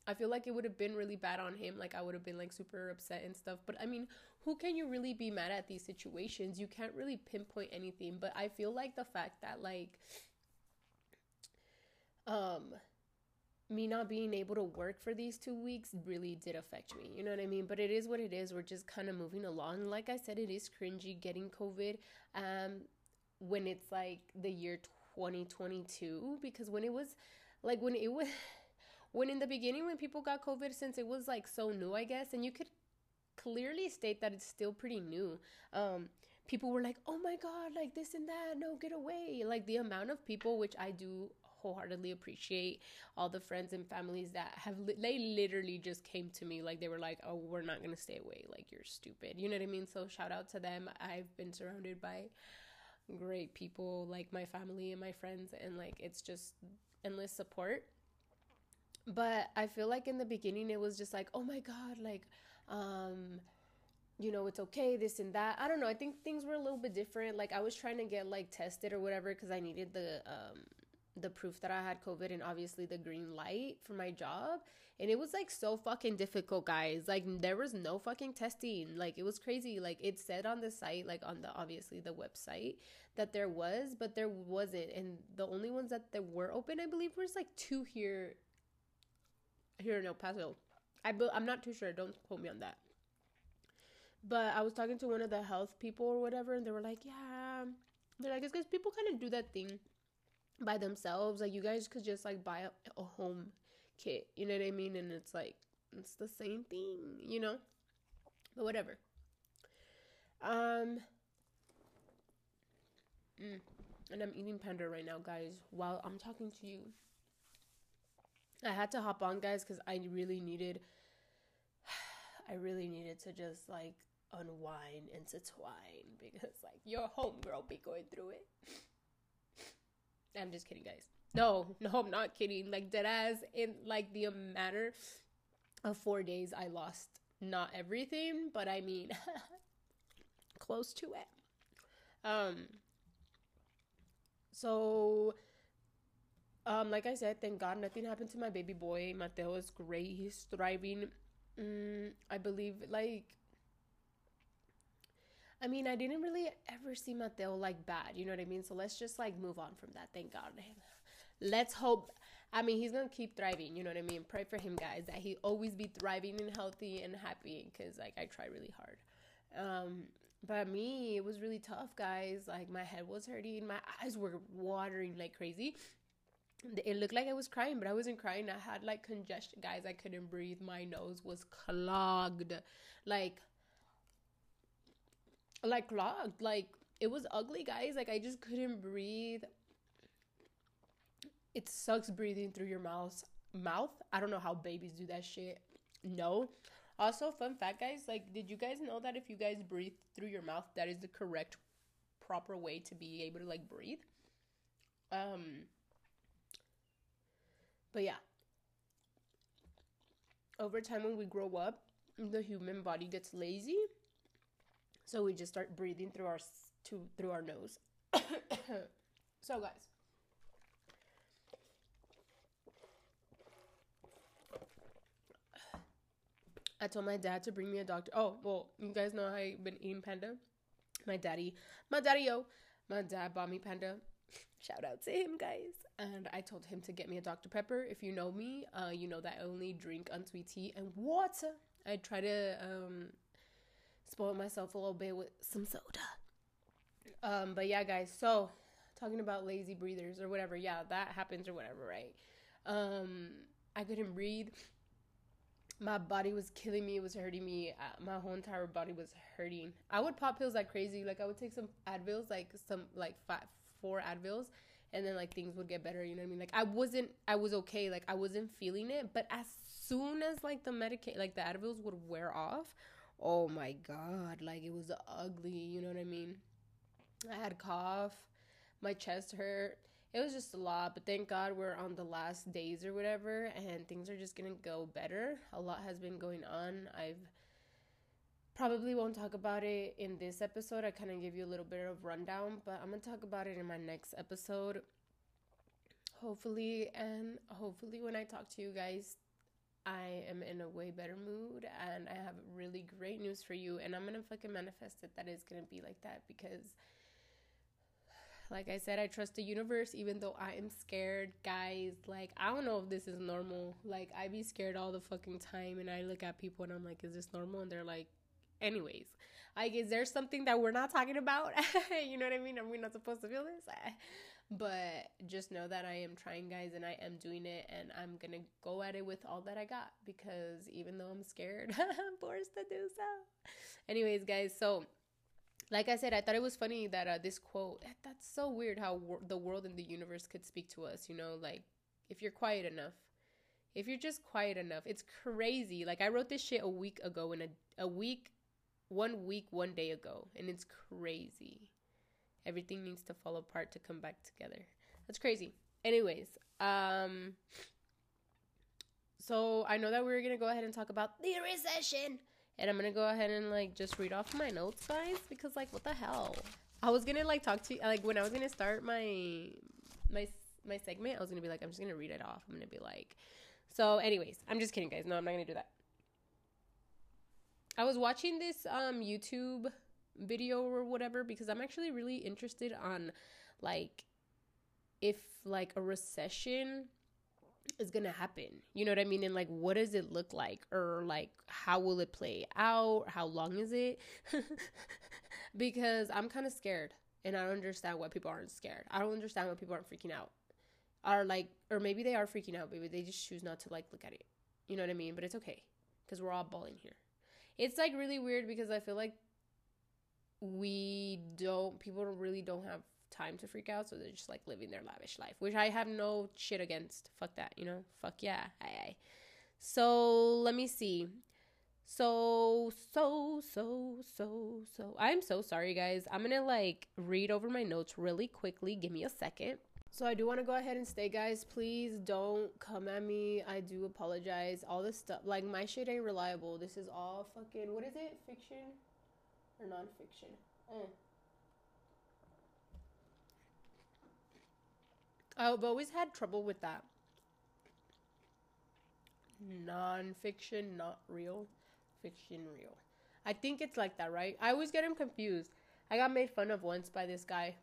I feel like it would have been really bad on him. Like I would have been like super upset and stuff. But I mean, who can you really be mad at these situations? You can't really pinpoint anything. But I feel like the fact that like um me not being able to work for these two weeks really did affect me. You know what I mean? But it is what it is. We're just kind of moving along. Like I said, it is cringy getting COVID um, when it's like the year 2022 because when it was like when it was [laughs] when in the beginning when people got COVID since it was like so new, I guess, and you could clearly state that it's still pretty new. Um, people were like, "Oh my god, like this and that, no, get away!" Like the amount of people, which I do wholeheartedly appreciate all the friends and families that have li- they literally just came to me like they were like oh we're not gonna stay away like you're stupid you know what i mean so shout out to them i've been surrounded by great people like my family and my friends and like it's just endless support. But i feel like in the beginning it was just like oh my god like um you know it's okay this and that. I don't know i think things were a little bit different. Like i was trying to get like tested or whatever because i needed the um the proof that I had COVID and obviously the green light for my job. And it was like so fucking difficult, guys. Like there was no fucking testing. Like it was crazy. Like it said on the site, like on the obviously the website that there was, but there wasn't. And the only ones that there were open, I believe, was like two here here in El Paso. I I'm not too sure. Don't quote me on that. But I was talking to one of the health people or whatever, and they were like, "Yeah." They're like, "It's because people kind of do that thing." By themselves. Like you guys could just like buy a, a home kit you know what i mean? And it's like it's the same thing you know? But whatever. Um mm, and i'm eating panda right now guys while i'm talking to you. I had to hop on guys because i really needed [sighs] i really needed to just like unwind intertwine [laughs] because like your homegirl be going through it I'm just kidding, guys. No, [laughs] no, I'm not kidding. Like dead ass in like the matter of four days, I lost not everything, but I mean [laughs] close to it. Um. So, um, like I said, thank God nothing happened to my baby boy. Mateo is great. He's thriving. Mm, I believe like I mean, I didn't really ever see Mateo like bad, you know what I mean? So let's just like move on from that. Thank God. [sighs] Let's hope. I mean, he's gonna keep thriving, you know what I mean? Pray for him, guys, that he always be thriving and healthy and happy because like I try really hard. Um, but me, it was really tough, guys. Like my head was hurting, my eyes were watering like crazy. It looked like I was crying, but I wasn't crying. I had like congestion, guys. I couldn't breathe. My nose was clogged. Like like clogged. Like it was ugly, guys. Like I just couldn't breathe. It sucks breathing through your mouth. Mouth. I don't know how babies do that shit. No. Also, fun fact, guys. Like, did you guys know that if you guys breathe through your mouth, that is the correct, proper way to be able to like breathe. Um. But yeah. Over time, when we grow up, the human body gets lazy so we just start breathing through our to through our nose. [coughs] so guys, I told my dad to bring me a doctor. Oh, well, you guys know I've been eating panda. My daddy, my daddy, yo, my dad bought me panda. Shout out to him, guys. And I told him to get me a Dr. Pepper. If you know me, uh, you know that I only drink unsweet tea and water. I try to um, spoil myself a little bit with some soda. Um, but yeah, guys, so talking about lazy breathers or whatever, yeah, that happens or whatever, right? Um, I couldn't breathe. My body was killing me. It was hurting me. Uh, my whole entire body was hurting. I would pop pills like crazy. Like I would take some Advils, like some like five, four Advils, and then like things would get better. You know what I mean? Like I wasn't, I was okay. Like I wasn't feeling it. But as soon as like the medicate, like the Advils would wear off, oh my god like it was ugly you know what i mean? I had cough my chest hurt it was just a lot but thank god we're on the last days or whatever and things are just gonna go better. A lot has been going on. I've probably won't talk about it in this episode. I kind of give you a little bit of rundown but i'm gonna talk about it in my next episode. Hopefully and hopefully when i talk to you guys I am in a way better mood and I have really great news for you. And I'm gonna fucking manifest it that it's gonna be like that because, like I said, I trust the universe even though I am scared. Guys, like, I don't know if this is normal. Like, I be scared all the fucking time and I look at people and I'm like, is this normal? And they're like, anyways like is there something that we're not talking about [laughs] you know what i mean are we not supposed to feel this [laughs] but just know that i am trying guys and i am doing it and i'm gonna go at it with all that i got because even though i'm scared [laughs] i'm forced to do so anyways guys so like i said i thought it was funny that uh, this quote that's so weird how wor- the world and the universe could speak to us you know like if you're quiet enough if you're just quiet enough it's crazy like i wrote this shit a week ago in a, a week one week, one day ago, and it's crazy. Everything needs to fall apart to come back together. That's crazy. Anyways, um, so I know that we are gonna go ahead and talk about the recession, and I'm gonna go ahead and like just read off my notes, guys, because like what the hell? I was gonna like talk to you like when I was gonna start my my my segment, I was gonna be like, I'm just gonna read it off. I'm gonna be like, so, anyways, I'm just kidding, guys. No, I'm not gonna do that. I was watching this um YouTube video or whatever because I'm actually really interested on like if like a recession is gonna happen. You know what I mean? And like what does it look like? Or like how will it play out? How long is it? [laughs] because I'm kind of scared and I don't understand why people aren't scared. I don't understand why people aren't freaking out. Are like or maybe they are freaking out, maybe they just choose not to like look at it. You know what I mean? But it's okay because we're all balling here it's like really weird because I feel like we don't people really don't have time to freak out, so they're just like living their lavish life, which I have no shit against. Fuck that, you know. Fuck yeah, aye aye. So let me see. So so so so so. I'm so sorry, guys. I'm gonna like read over my notes really quickly. Give me a second. So I do want to go ahead and stay, guys. Please don't come at me. I do apologize. All this stuff, like my shit ain't reliable. This is all fucking. What is it? Fiction or nonfiction? Eh. I've always had trouble with that. Non-fiction, not real. Fiction, real. I think it's like that, right? I always get him confused. I got made fun of once by this guy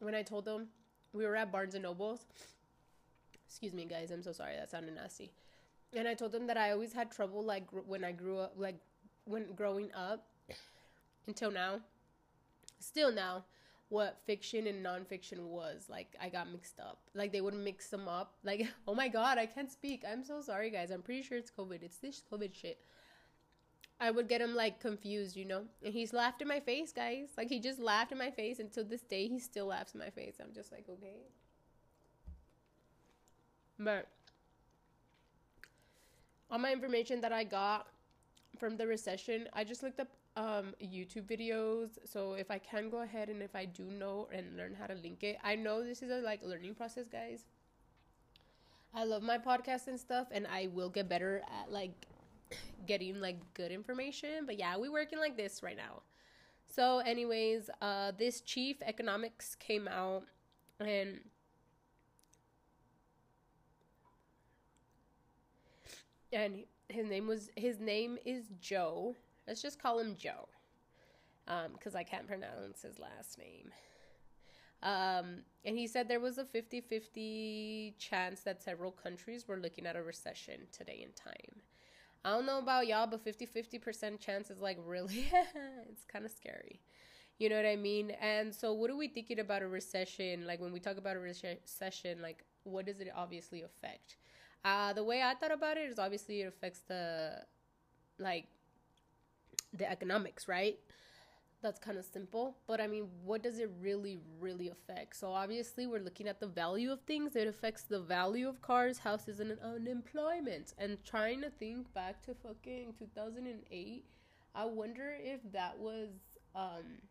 when I told him we were at Barnes and Nobles. Excuse me, guys. I'm so sorry. That sounded nasty. And I told them that I always had trouble, like when I grew up, like when growing up, until now, still now, what fiction and nonfiction was. Like I got mixed up. Like they would mix them up. [laughs] Like oh my god, I can't speak. I'm so sorry, guys. I'm pretty sure it's COVID. It's this COVID shit. I would get him like confused, you know. And he's laughed in my face, guys. Like he just laughed in my face, and to this day, he still laughs in my face. I'm just like, okay. But all my information that I got from the recession, I just looked up um YouTube videos. So if I can go ahead and if I do know and learn how to link it, I know this is a like learning process, guys. I love my podcast and stuff, and I will get better at like [coughs] getting like good information. But yeah, we're working like this right now. So, anyways, uh, this chief economics came out and and his name was his name is Joe. Let's just call him Joe, um, because I can't pronounce his last name. Um, and he said there was a 50 50 chance that several countries were looking at a recession today in time. I don't know about y'all, but 50 50% chance is like [laughs] really, it's kind of scary. You know what I mean? And so, what are we thinking about a recession? Like, when we talk about a recession, like, what does it obviously affect? Uh, the way I thought about it is obviously it affects the, like, the economics, right? that's kind of simple. But I mean, what does it really, really affect? So obviously, we're looking at the value of things. It affects the value of cars, houses, and unemployment. And trying to think back to fucking 2008, I wonder if that was, um,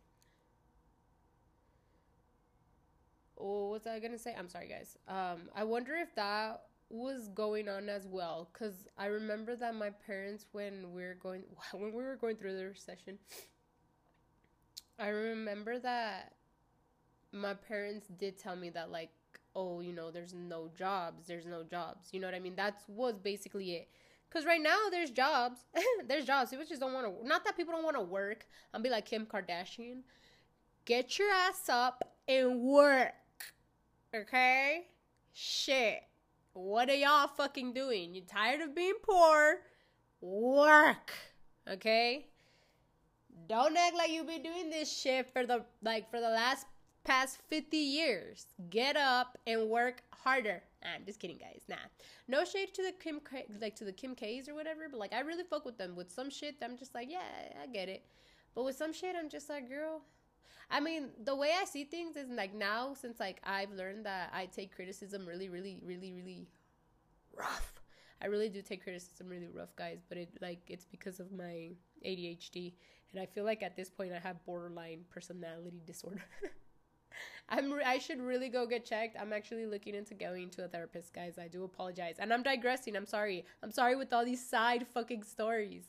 oh, what's I gonna say? I'm sorry, guys. Um, I wonder if that was going on as well, cause I remember that my parents, when we are going, [laughs] when we were going through the recession I remember that my parents did tell me that like oh you know there's no jobs there's no jobs you know what i mean that was basically it Because right now there's jobs. [laughs] there's jobs. People just don't want to. Not that people don't want to work. I'll be like Kim Kardashian. Get your ass up and work. Okay? Shit. What are y'all fucking doing? You tired of being poor? Work. Okay? Don't act like you've been doing this shit for the like for the last past 50 years. Get up and work harder. Nah, I'm just kidding, guys. Nah, no shade to the Kim, K- like to the Kim K's or whatever, but like I really fuck with them. With some shit, I'm just like, yeah, I get it. But with some shit, I'm just like, girl. I mean, the way I see things is like now, since like I've learned that I take criticism really, really, really, really rough. I really do take criticism really rough, guys. But it like it's because of my ADHD, and I feel like at this point I have borderline personality disorder. [laughs] I'm re- I should really go get checked. I'm actually looking into going to a therapist, guys. I do apologize. And I'm digressing. I'm sorry. I'm sorry with all these side fucking stories.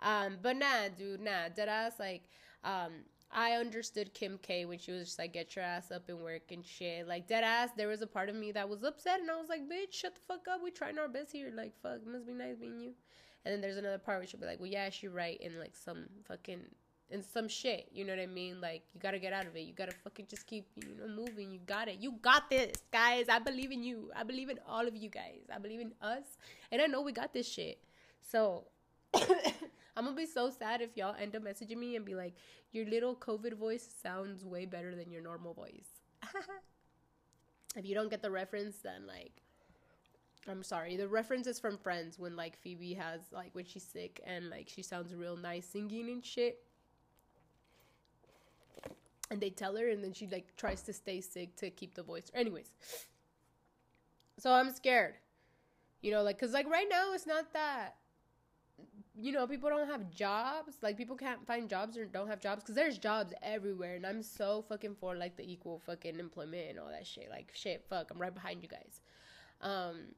Um, but nah, dude, nah. Dead ass like um I understood Kim K when she was just like, get your ass up and work and shit. Like, dead ass, there was a part of me that was upset, and I was like, bitch, shut the fuck up. We trying our best here. Like, fuck, it must be nice being you. And then there's another part where she'll be like, well, yeah, she's right. in like, some fucking in some shit. You know what I mean? Like you gotta get out of it. You gotta fucking just keep you know moving. You got it. You got this, guys. I believe in you. I believe in all of you guys. I believe in us, and I know we got this shit. So. [coughs] [coughs] I'm gonna be so sad if y'all end up messaging me and be like, your little COVID voice sounds way better than your normal voice. [laughs] if you don't get the reference, then like, I'm sorry. The reference is from Friends when like Phoebe has like when she's sick and like she sounds real nice singing and shit. And they tell her and then she like tries to stay sick to keep the voice. Anyways. So i'm scared. You know like because like right now it's not that you know people don't have jobs. Like people can't find jobs or don't have jobs because there's jobs everywhere and i'm so fucking for like the equal fucking employment and all that shit. Like shit fuck i'm right behind you guys. Um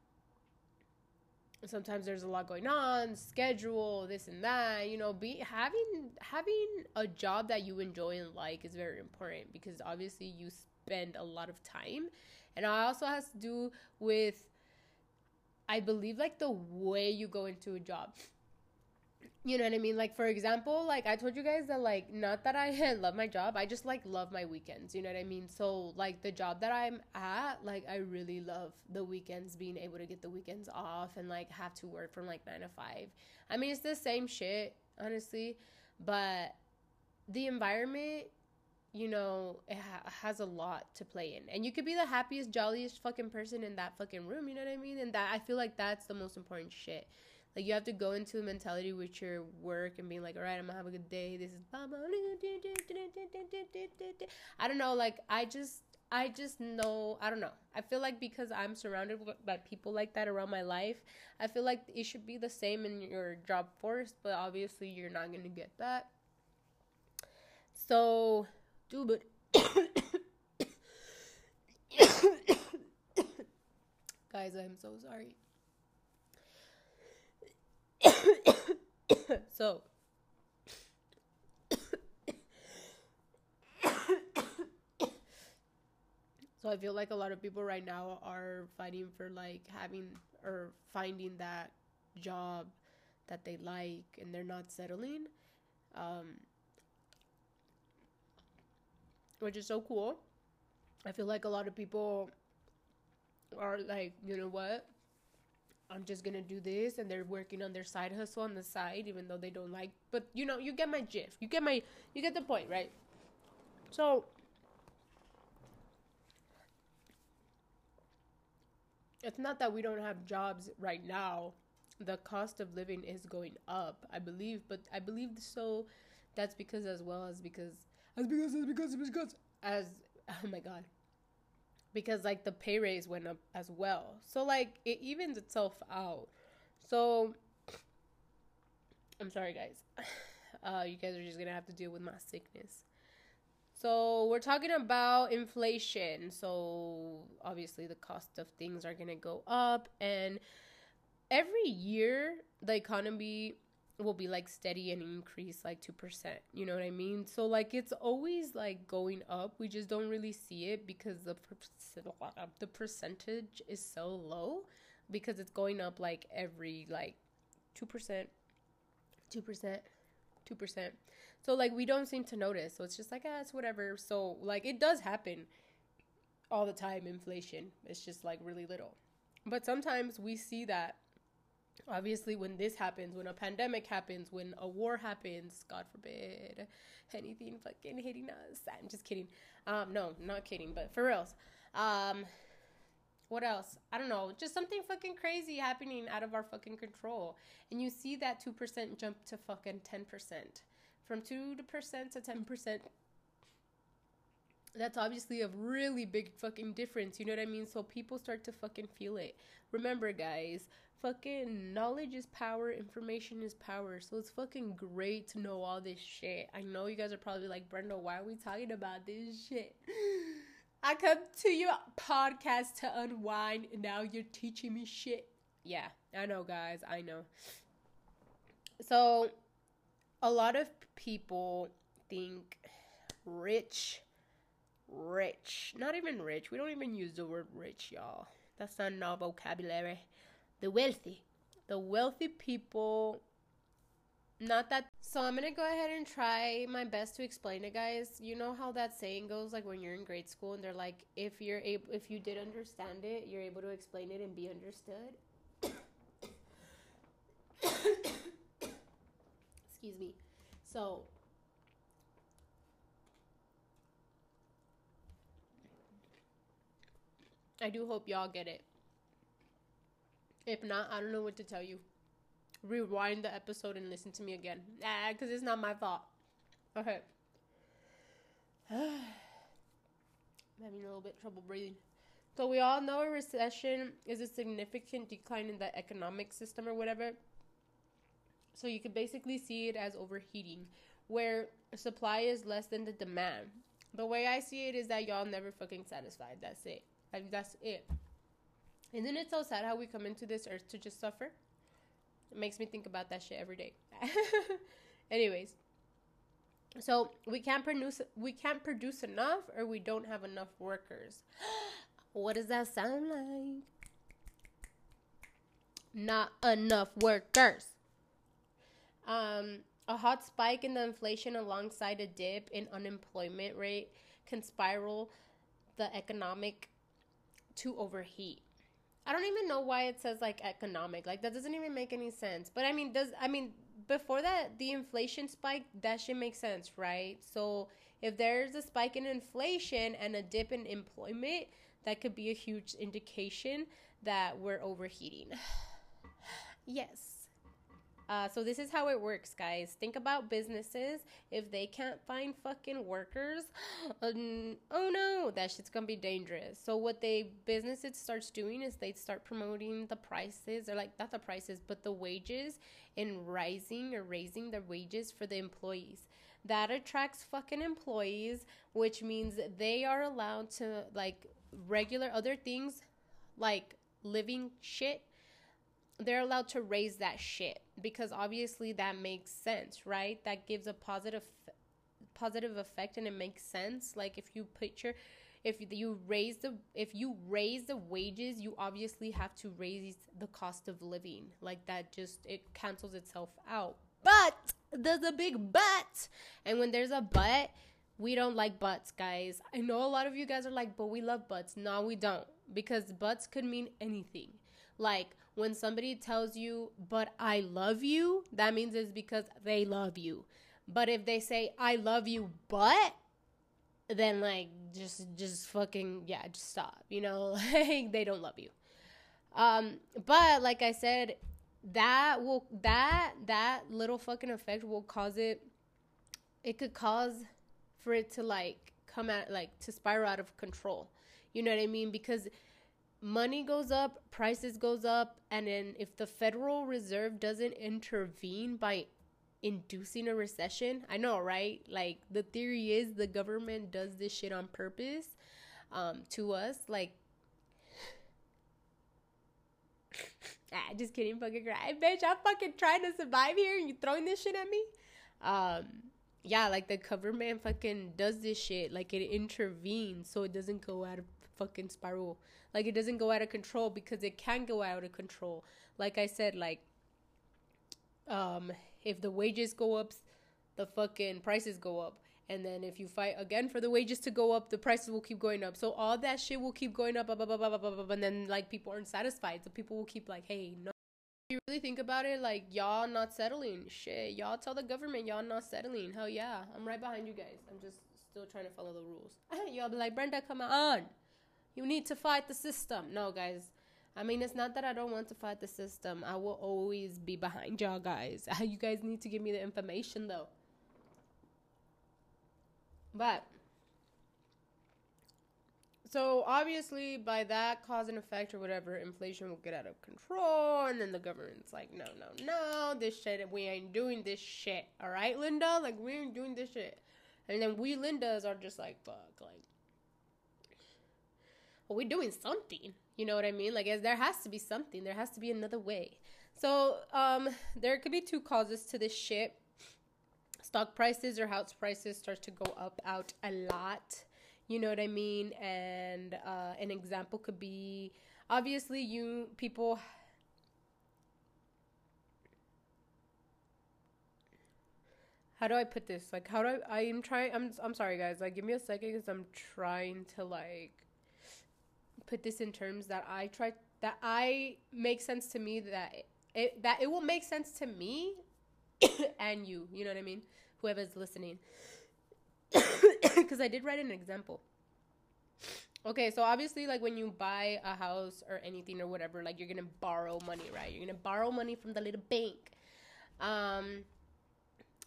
sometimes there's a lot going on schedule this and that you know be having having a job that you enjoy and like is very important because obviously you spend a lot of time. And it also has to do with i believe like the way you go into a job you know what I mean? Like for example, like I told you guys that like not that I [laughs] love my job, I just like love my weekends. You know what I mean? So like the job that I'm at, like I really love the weekends, being able to get the weekends off and like have to work from like nine to five. I mean, it's the same shit, honestly, but the environment you know, it ha- has a lot to play in. And you could be the happiest, jolliest fucking person in that fucking room, you know what I mean? And that I feel like that's the most important shit. Like you have to go into the mentality with your work and being like, all right, I'm gonna have a good day. This is I don't know. Like I just, I just know. I don't know. I feel like because I'm surrounded by people like that around my life, I feel like it should be the same in your job force. But obviously, you're not gonna get that. So, do but. Guys, I'm so sorry. [coughs] so. [coughs] So i feel like a lot of people right now are fighting for like having or finding that job that they like and they're not settling um which is so cool. I feel like a lot of people are like you know what I'm just gonna do this, and they're working on their side hustle on the side, even though they don't like. But you know, you get my gist. You get my, you get the point, right? So, it's not that we don't have jobs right now. The cost of living is going up, I believe, but I believe so. That's because as well as because as because as because because as [laughs] oh my god because like the pay raise went up as well. So like it evens itself out. So I'm sorry guys. [sighs] Uh, you guys are just gonna have to deal with my sickness. So we're talking about inflation. So obviously the cost of things are gonna go up and every year the economy will be like steady and increase like 2%. You know what I mean? So like it's always like going up. We just don't really see it because the the percentage is so low because it's going up like every like 2%, 2%, 2%. So like we don't seem to notice. So it's just like, ah, it's whatever. So like it does happen all the time, inflation. It's just like really little. But sometimes we see that obviously when this happens, when a pandemic happens, when a war happens, God forbid, anything fucking hitting us. I'm just kidding. Um, no, not kidding, but for reals. Um, what else? I don't know. Just something fucking crazy happening out of our fucking control. And you see that 2% jump to fucking 10%. From 2% to 10%. That's obviously a really big fucking difference. You know what I mean? So people start to fucking feel it. Remember, guys, fucking knowledge is power, information is power. So it's fucking great to know all this shit. I know you guys are probably like, Brenda, why are we talking about this shit? I come to your podcast to unwind, and now you're teaching me shit. Yeah, I know, guys. I know. So, a lot of people think rich, rich, not even rich. We don't even use the word rich, y'all. That's not in our vocabulary. The wealthy. The wealthy people not that so i'm gonna go ahead and try my best to explain it guys you know how that saying goes like when you're in grade school and they're like if you're able if you did understand it you're able to explain it and be understood [coughs] excuse me so i do hope y'all get it if not i don't know what to tell you rewind the episode and listen to me again. Ah, because it's not my fault. Okay. [sighs] I'm having a little bit trouble breathing. So we all know a recession is a significant decline in the economic system or whatever. So you could basically see it as overheating, where supply is less than the demand. The way I see it is that y'all never fucking satisfied. That's it. Like that's it. Isn't it so sad how we come into this earth to just suffer? It makes me think about that shit every day. [laughs] Anyways, so we can't produce we can't produce enough or we don't have enough workers. [gasps] what does that sound like? Not enough workers. Um, a hot spike in the inflation alongside a dip in unemployment rate can spiral the economic to overheat. I don't even know why it says like economic. Like that doesn't even make any sense. But I mean, does I mean before that the inflation spike that should make sense, right? So if there's a spike in inflation and a dip in employment, that could be a huge indication that we're overheating. [sighs] yes. Uh, so this is how it works, guys. Think about businesses. If they can't find fucking workers, [gasps] um, oh no, that shit's gonna be dangerous. So what they businesses starts doing is they start promoting the prices, or like not the prices, but the wages, and rising or raising the wages for the employees. That attracts fucking employees, which means they are allowed to like regular other things, like living shit they're allowed to raise that shit because obviously that makes sense, right? That gives a positive positive effect and it makes sense. Like if you picture if you raise the if you raise the wages, you obviously have to raise the cost of living. Like that just it cancels itself out. But there's a big but. And when there's a but, we don't like butts, guys. I know a lot of you guys are like, but we love butts. No, we don't. Because butts could mean anything. Like when somebody tells you, but I love you, that means it's because they love you. But if they say, I love you, but, then like just just fucking yeah just stop you know? [laughs] Like they don't love you. Um but like i said that will that that little fucking effect will cause it it could cause for it to like come out like to spiral out of control. You know what i mean? Because money goes up, prices goes up, and then if the Federal Reserve doesn't intervene by inducing a recession, I know, right? Like the theory is the government does this shit on purpose um, to us, like. [laughs] ah, just kidding, fucking cry, bitch. I'm fucking trying to survive here, and you throwing this shit at me. Um, yeah, like the government fucking does this shit, like it intervenes so it doesn't go out of fucking spiral. Like it doesn't go out of control because it can go out of control. Like I said, like Um, if the wages go up, the fucking prices go up. And then if you fight again for the wages to go up, the prices will keep going up. So all that shit will keep going up, blah, blah, blah, blah, blah, blah, and then like people aren't satisfied. So people will keep like, hey, no. If you really think about it, like y'all not settling. Shit, y'all tell the government y'all not settling. Hell yeah, I'm right behind you guys. I'm just still trying to follow the rules. [laughs] y'all be like, Brenda, come on. You need to fight the system. No, guys. I mean, it's not that I don't want to fight the system. I will always be behind y'all guys. [laughs] You guys need to give me the information though. But so obviously by that cause and effect or whatever, inflation will get out of control and then the government's like, no, no, no, this shit we ain't doing this shit. Alright, Linda? Like we ain't doing this shit. And then we Lindas are just like, fuck, like well, we're doing something. You know what I mean? Like, there has to be something. There has to be another way. So, um, there could be two causes to this shit. Stock prices or house prices start to go up out a lot. You know what I mean? And uh, an example could be obviously you people how do I put this? Like, how do I? I am trying. I'm. I'm sorry, guys. Like, give me a second because I'm trying to like put this in terms that I try that I make sense to me that it that it will make sense to me [coughs] and you. You know what I mean? Whoever's listening. [coughs] Because I did write an example. Okay, so obviously, like when you buy a house or anything or whatever, like you're gonna borrow money, right? You're gonna borrow money from the little bank. Um,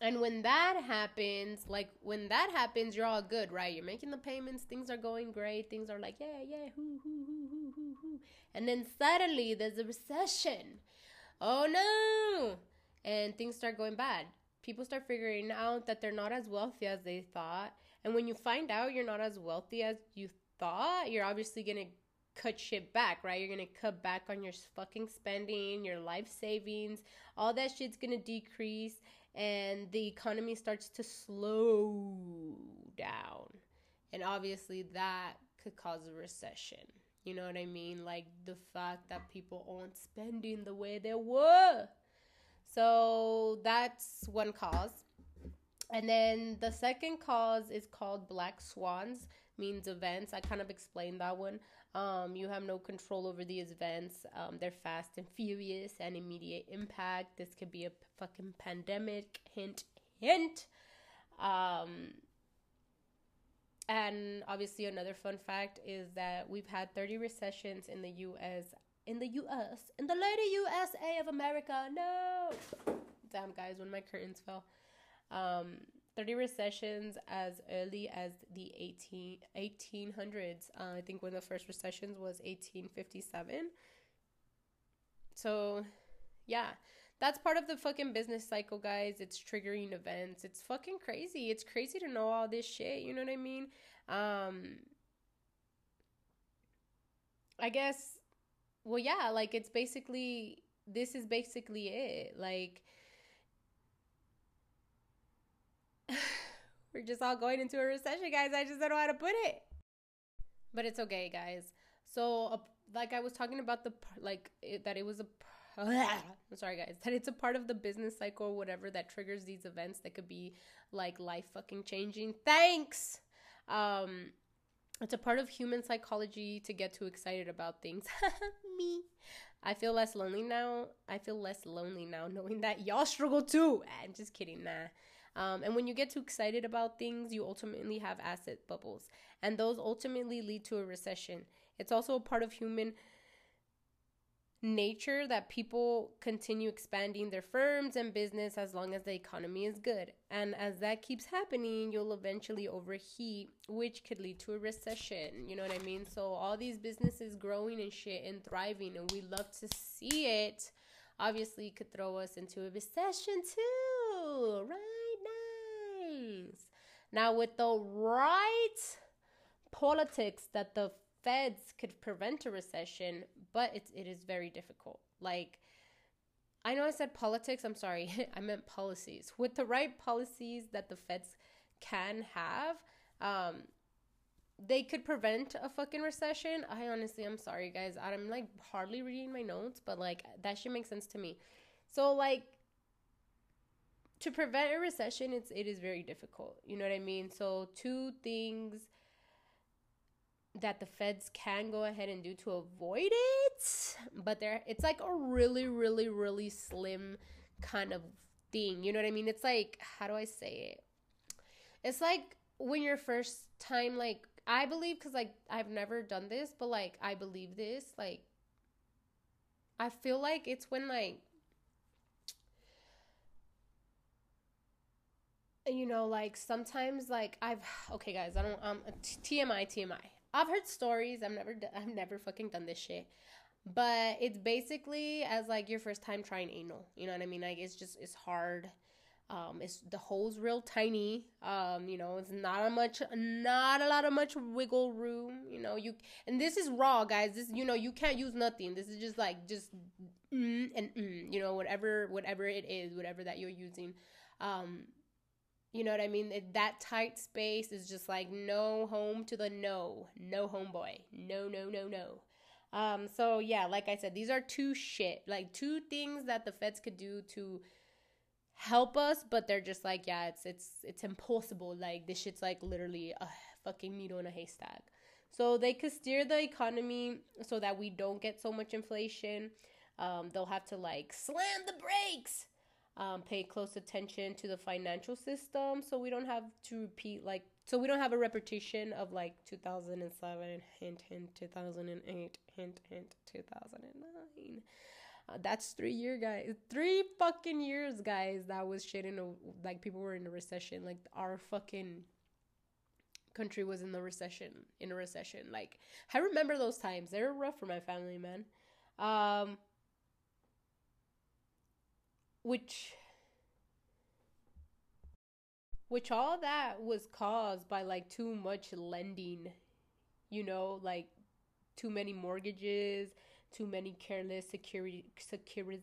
and when that happens, like when that happens, you're all good, right? You're making the payments, things are going great, things are like, yeah, yeah, hoo, hoo, hoo, hoo, hoo, hoo. And then suddenly there's a recession. Oh no! And things start going bad. People start figuring out that they're not as wealthy as they thought. And when you find out you're not as wealthy as you thought, you're obviously gonna cut shit back, right? You're gonna cut back on your fucking spending, your life savings, all that shit's gonna decrease and the economy starts to slow down. And obviously, that could cause a recession. You know what I mean? Like the fact that people aren't spending the way they were. So that's one cause. And then the second cause is called black swans, means events. I kind of explained that one. Um, you have no control over these events. Um, they're fast and furious and immediate impact. This could be a fucking pandemic. Hint, hint. Um, and obviously, another fun fact is that we've had 30 recessions in the U.S. In the U.S. In the lady USA of America. No. Damn, guys, when my curtains fell. Um, 30 recessions as early as the 18, 1800s. Uh, I think one of the first recessions was 1857. So, yeah, that's part of the fucking business cycle, guys. It's triggering events. It's fucking crazy. It's crazy to know all this shit. You know what I mean? Um, I guess, well, yeah, like it's basically, this is basically it. Like, [sighs] We're just all going into a recession, guys. I just don't know how to put it. But it's okay, guys. So, uh, like I was talking about the like it, that it was a [sighs] I'm sorry, guys, that it's a part of the business cycle or whatever that triggers these events that could be like life fucking changing. Thanks. Um, it's a part of human psychology to get too excited about things. [laughs] Me. I feel less lonely now. I feel less lonely now knowing that y'all struggle too. I'm just kidding, nah. Um, and when you get too excited about things, you ultimately have asset bubbles. And those ultimately lead to a recession. It's also a part of human nature that people continue expanding their firms and business as long as the economy is good. And as that keeps happening, you'll eventually overheat, which could lead to a recession. You know what I mean? So all these businesses growing and shit and thriving, and we love to see it, obviously could throw us into a recession too, right? Now, with the right politics that the feds could prevent a recession, but it, it is very difficult. Like, I know I said politics, I'm sorry, [laughs] I meant policies. With the right policies that the feds can have, um, they could prevent a fucking recession. I honestly, I'm sorry, guys. I'm like hardly reading my notes, but like that should make sense to me. So, like, to prevent a recession, it's it is very difficult. You know what I mean? So two things that the feds can go ahead and do to avoid it, but there it's like a really, really, really slim kind of thing. You know what I mean? It's like how do I say it? It's like when your first time like I believe cuz like I've never done this, but like I believe this like I feel like it's when like you know like sometimes like I've [sighs] okay guys, I don't um TMI TMI. I've heard stories. I've never I've never fucking done this shit. But it's basically as like your first time trying anal. You know what I mean? Like it's just it's hard um, it's the hole's real tiny. Um, you know, it's not a much, not a lot of much wiggle room. You know, you and this is raw, guys. This, you know, you can't use nothing. This is just like just mm, and mm, you know, whatever, whatever it is, whatever that you're using. Um, you know what I mean? It, that tight space is just like no home to the no, no homeboy, no, no, no, no. Um, so yeah, like I said, these are two shit, like two things that the feds could do to help us, but they're just like, yeah, it's it's it's impossible. Like this shit's like literally a fucking needle in a haystack. So they could steer the economy so that we don't get so much inflation. Um, they'll have to like slam the brakes. Um, pay close attention to the financial system so we don't have to repeat like so we don't have a repetition of like 2007 hint hint 2008 hint hint 2009 uh, that's three year guys, three fucking years, guys. That was shit in a like people were in a recession. Like our fucking country was in the recession, in a recession. Like I remember those times. They were rough for my family, man. Um, which which all that was caused by like too much lending you know like too many mortgages too many careless security security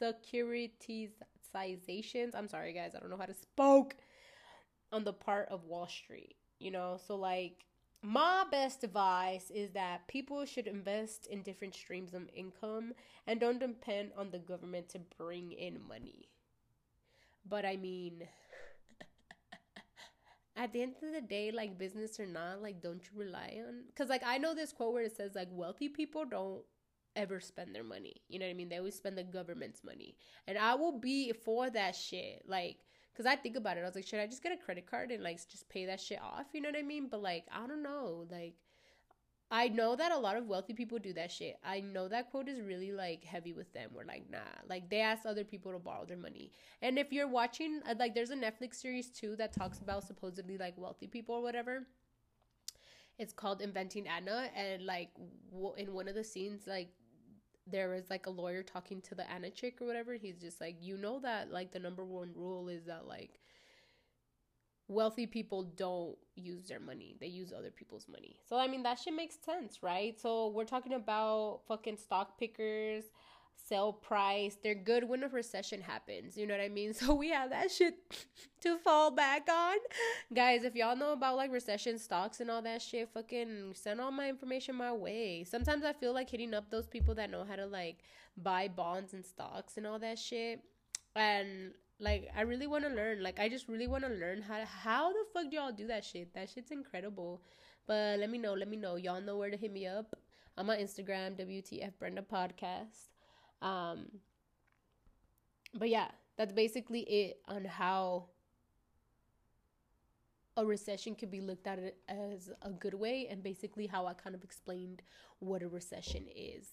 securitizations. I'm sorry guys, I don't know how to [laughs] spoke on the part of Wall Street, you know? So like my best advice is that people should invest in different streams of income and don't depend on the government to bring in money. But I mean, [laughs] at the end of the day, like business or not, like don't you rely on? Because like I know this quote where it says like wealthy people don't ever spend their money. You know what I mean? They always spend the government's money. And I will be for that shit. Like, cause I think about it. I was like, should I just get a credit card and like just pay that shit off? You know what I mean? But like, I don't know. Like, I know that a lot of wealthy people do that shit. I know that quote is really like heavy with them. We're like, nah. Like they ask other people to borrow their money. And if you're watching, uh, like, there's a Netflix series too that talks about supposedly like wealthy people or whatever. It's called Inventing Anna, and like w- in one of the scenes, like there was like a lawyer talking to the Anna chick or whatever. He's just like, you know that like the number one rule is that like wealthy people don't use their money. They use other people's money. So I mean that shit makes sense, right? So we're talking about fucking stock pickers, sell price. They're good when a recession happens. You know what I mean? [laughs] So we have that shit [laughs] to fall back on. Guys, if y'all know about like recession stocks and all that shit, fucking send all my information my way. Sometimes I feel like hitting up those people that know how to like buy bonds and stocks and all that shit. And like I really want to learn. Like I just really want to learn how to, how the fuck do y'all do that shit? That shit's incredible. But let me know, let me know. Y'all know where to hit me up. I'm on Instagram, WTF Brenda Podcast. Um, but yeah, that's basically it on how a recession could be looked at as a good way, and basically how I kind of explained what a recession is.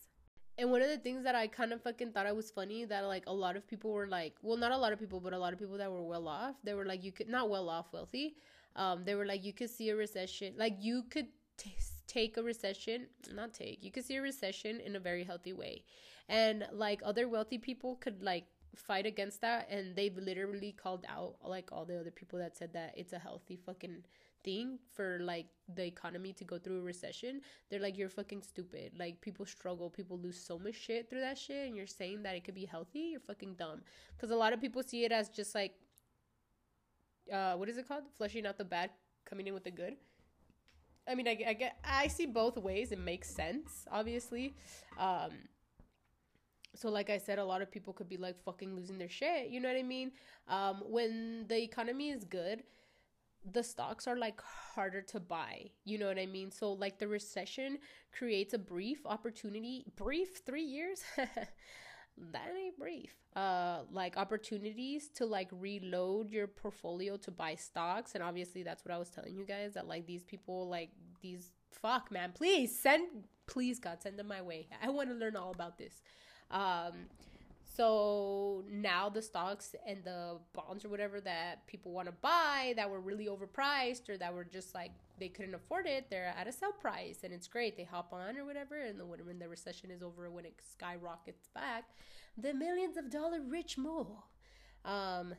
And one of the things that I kind of fucking thought I was funny that like a lot of people were like, well, not a lot of people, but a lot of people that were well off, they were like, you could not well off, wealthy. Um, they were like, you could see a recession, like you could t- take a recession, not take, you could see a recession in a very healthy way and like other wealthy people could like fight against that and they've literally called out like all the other people that said that it's a healthy fucking thing for like the economy to go through a recession. They're like you're fucking stupid. Like people struggle. People lose so much shit through that shit and you're saying that it could be healthy? You're fucking dumb. Because a lot of people see it as just like uh what is it called? Flushing out the bad coming in with the good? I mean i, I get i see both ways. It makes sense obviously. Um so like i said a lot of people could be like fucking losing their shit you know what i mean? Um when the economy is good the stocks are like harder to buy you know what i mean? So like the recession creates a brief opportunity brief? 3 years? [laughs] That ain't brief. Uh like opportunities to like reload your portfolio to buy stocks. And obviously that's what i was telling you guys that like these people like these fuck man please send please god send them my way. I want to learn all about this um so now the stocks and the bonds or whatever that people want to buy that were really overpriced or that were just like they couldn't afford it, they're at a sell price and it's great. They hop on or whatever, and then when the recession is over, when it skyrockets back, the millions of dollar rich more. Um,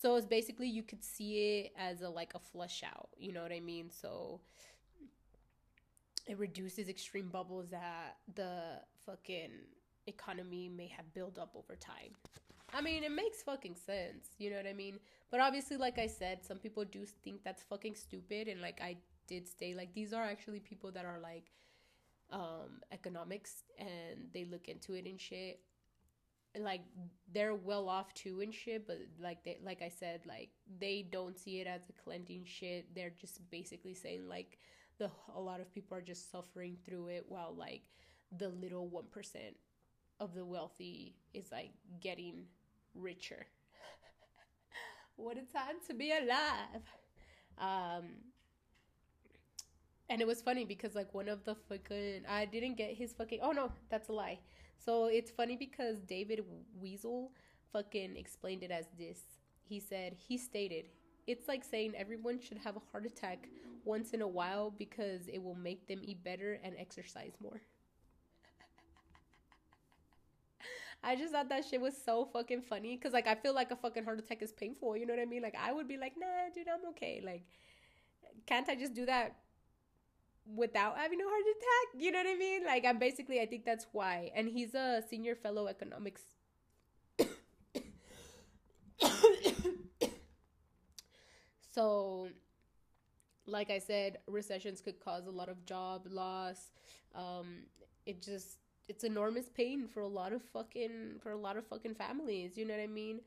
so it's basically you could see it as a like a flush out. You know what I mean? So it reduces extreme bubbles that the fucking economy may have built up over time. I mean, it makes fucking sense. You know what I mean? But obviously, like I said, some people do think that's fucking stupid. And like I did say, like these are actually people that are like um economics and they look into it and shit. Like they're well off too and shit, but like they like I said, like they don't see it as a cleansing shit. They're just basically saying like the a lot of people are just suffering through it while like the little one percent of the wealthy is like getting richer. [laughs] what a time to be alive. Um and it was funny because like one of the fucking I didn't get his fucking oh no, that's a lie. So it's funny because David Wessel fucking explained it as this. He said, he stated, it's like saying everyone should have a heart attack once in a while because it will make them eat better and exercise more. I just thought that shit was so fucking funny because like I feel like a fucking heart attack is painful. You know what I mean? Like I would be like, nah, dude, I'm okay. Like, can't I just do that without having a heart attack? You know what I mean? Like I'm basically, I think that's why. And he's a senior fellow economics. [coughs] so like I said, recessions could cause a lot of job loss. Um, it just it's enormous pain for a lot of fucking for a lot of fucking families. You know what I mean?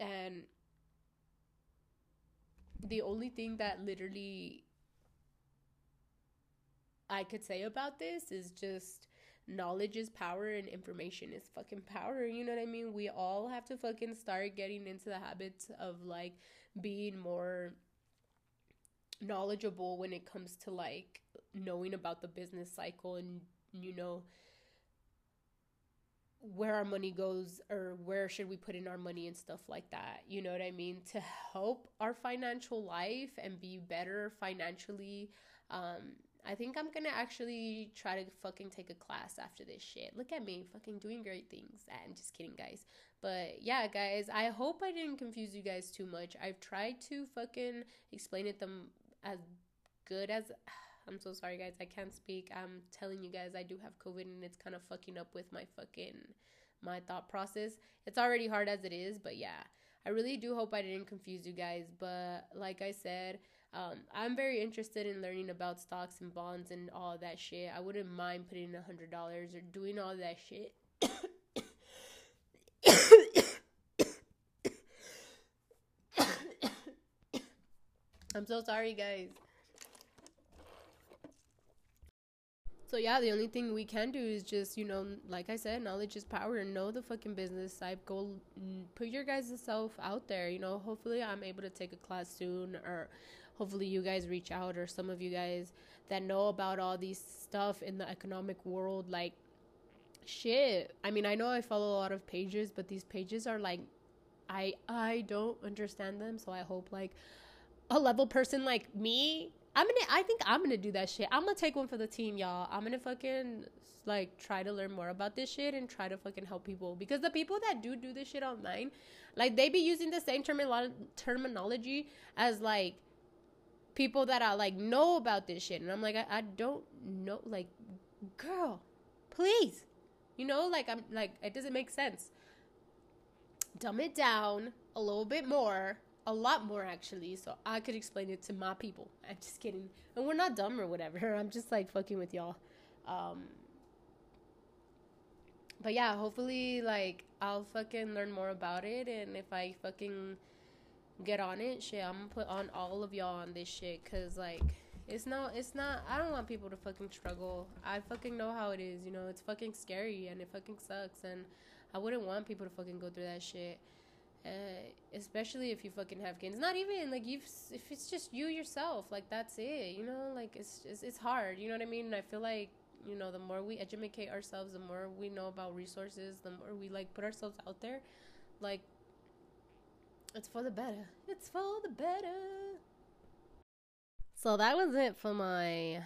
And the only thing that literally I could say about this is just knowledge is power and information is fucking power. You know what I mean? We all have to fucking start getting into the habits of like being more knowledgeable when it comes to like knowing about the business cycle and you know where our money goes or where should we put in our money and stuff like that. You know what i mean? To help our financial life and be better financially um i think i'm gonna actually try to fucking take a class after this shit. Look at me fucking doing great things. I'm just kidding guys. But yeah guys i hope i didn't confuse you guys too much. I've tried to fucking explain it them as good as I'm so sorry, guys. I can't speak. I'm telling you guys, I do have COVID and it's kind of fucking up with my fucking my thought process. It's already hard as it is, but yeah, I really do hope I didn't confuse you guys. But like I said, um, I'm very interested in learning about stocks and bonds and all that shit. I wouldn't mind putting in a hundred dollars or doing all that shit. I'm so sorry, guys. So yeah, the only thing we can do is just, you know, like I said, knowledge is power know the fucking business side. Go put your guys' self out there. You know, hopefully I'm able to take a class soon or hopefully you guys reach out or some of you guys that know about all these stuff in the economic world like shit. I mean, I know I follow a lot of pages, but these pages are like I I don't understand them, so I hope like a level person like me I'm gonna. I think I'm gonna do that shit. I'm gonna take one for the team, y'all. I'm gonna fucking like try to learn more about this shit and try to fucking help people because the people that do do this shit online, like they be using the same termino- terminology as like people that I like know about this shit, and I'm like, I, I don't know, like, girl, please, you know, like I'm like it doesn't make sense. Dumb it down a little bit more a lot more actually, so I could explain it to my people. I'm just kidding. And we're not dumb or whatever. [laughs] I'm just like fucking with y'all. Um, but yeah, hopefully like I'll fucking learn more about it and if I fucking get on it, shit, I'm gonna put on all of y'all on this shit cuz like it's not it's not I don't want people to fucking struggle. I fucking know how it is, you know. It's fucking scary and it fucking sucks and I wouldn't want people to fucking go through that shit. Uh, especially if you fucking have kids. Not even like you've if it's just you yourself, like that's it. You know, like it's just it's hard. You know what I mean? And I feel like you know the more we educate ourselves, the more we know about resources, the more we like put ourselves out there, like it's for the better. It's for the better. So that was it for my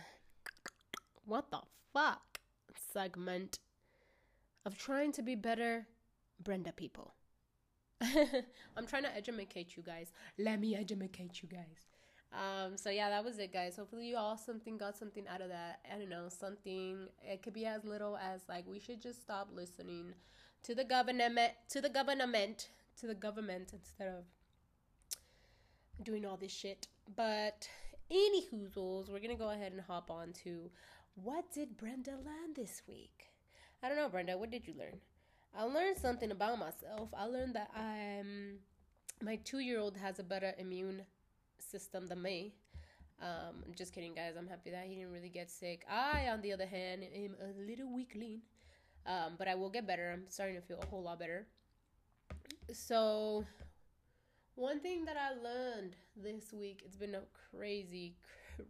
what the fuck segment of trying to be better Brenda people. [laughs] I'm trying to educate you guys. Let me educate you guys. Um, so yeah, that was it, guys. Hopefully you all something got something out of that. I don't know, something. It could be as little as like we should just stop listening to the government, to the government, to the government instead of doing all this shit. But any hoozles, we're gonna go ahead and hop on to what did Brenda learn this week? I don't know, Brenda. What did you learn? I learned something about myself. I learned that I'm my two year old has a better immune system than me. Um, I'm just kidding, guys. I'm happy that he didn't really get sick. I, on the other hand, am a little weakling, um, but I will get better. I'm starting to feel a whole lot better. So, one thing that I learned this week, it's been a crazy,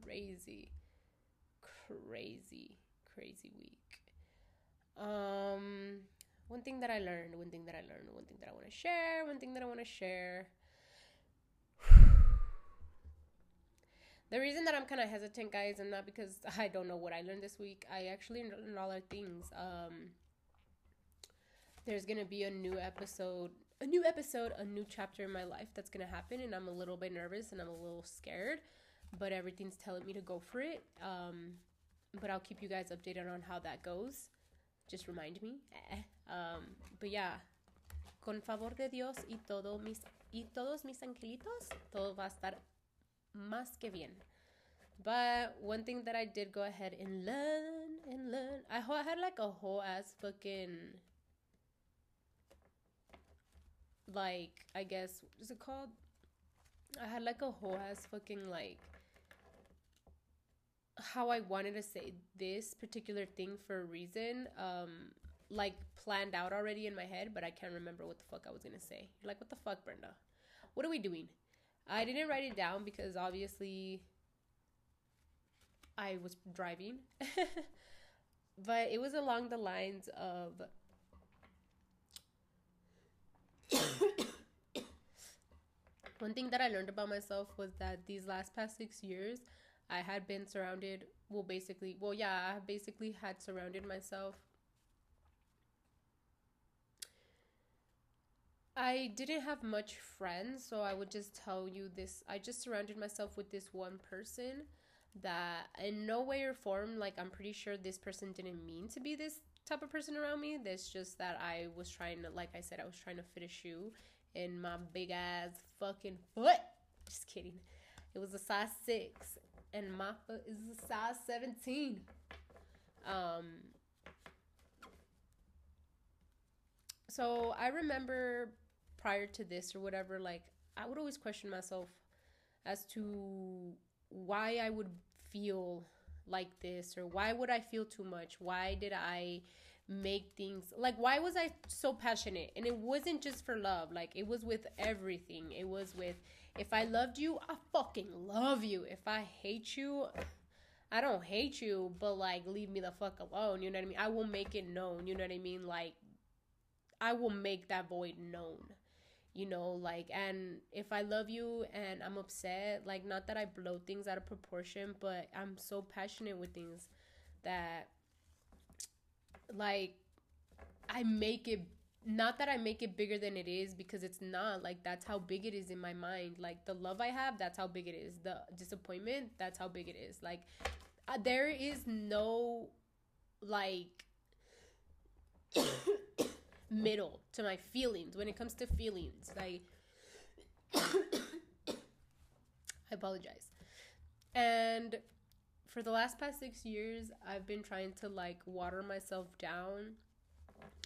crazy, crazy, crazy week. Um, one thing that I learned, one thing that I learned, one thing that I want to share, one thing that I want to share. [sighs] the reason that I'm kind of hesitant, guys, and not because [laughs] I don't know what I learned this week. I actually learned a lot of things. Um, there's gonna be a new episode, a new episode, a new chapter in my life that's gonna happen, and I'm a little bit nervous and I'm a little scared, but everything's telling me to go for it. Um, but I'll keep you guys updated on how that goes. Just remind me. Eh. Um, but yeah, con favor de Dios y todo mis y todos mis angelitos, todo va a estar más que bien. But one thing that I did go ahead and learn and learn, I had like a whole ass fucking like I guess what is it called? I had like a whole ass fucking like how I wanted to say this particular thing for a reason. Um like planned out already in my head, but I can't remember what the fuck I was gonna say. You're like, what the fuck, Brenda? What are we doing? I didn't write it down because obviously I was driving. [laughs] but it was along the lines of [coughs] one thing that I learned about myself was that these last past six years I had been surrounded well basically well yeah, I basically had surrounded myself I didn't have much friends, so I would just tell you this. I just surrounded myself with this one person that, in no way or form, like, I'm pretty sure this person didn't mean to be this type of person around me. It's just that I was trying to, like I said, I was trying to fit a shoe in my big ass fucking foot. Just kidding. It was a size 6, and my foot is a size 17. Um, so I remember prior to this or whatever, like I would always question myself as to why I would feel like this or why would I feel too much? Why did I make things like why was I so passionate? And it wasn't just for love, like it was with everything. It was with if I loved you, I fucking love you. If I hate you, I don't hate you, but like leave me the fuck alone. You know what I mean? I will make it known. You know what I mean? Like I will make that void known you know like and if i love you and i'm upset like not that i blow things out of proportion but i'm so passionate with things that like i make it not that i make it bigger than it is because it's not like that's how big it is in my mind. Like the love i have that's how big it is. The disappointment that's how big it is. Like uh, there is no like middle to my feelings when it comes to feelings. I [coughs] I apologize. And for the last past 6 years, I've been trying to like water myself down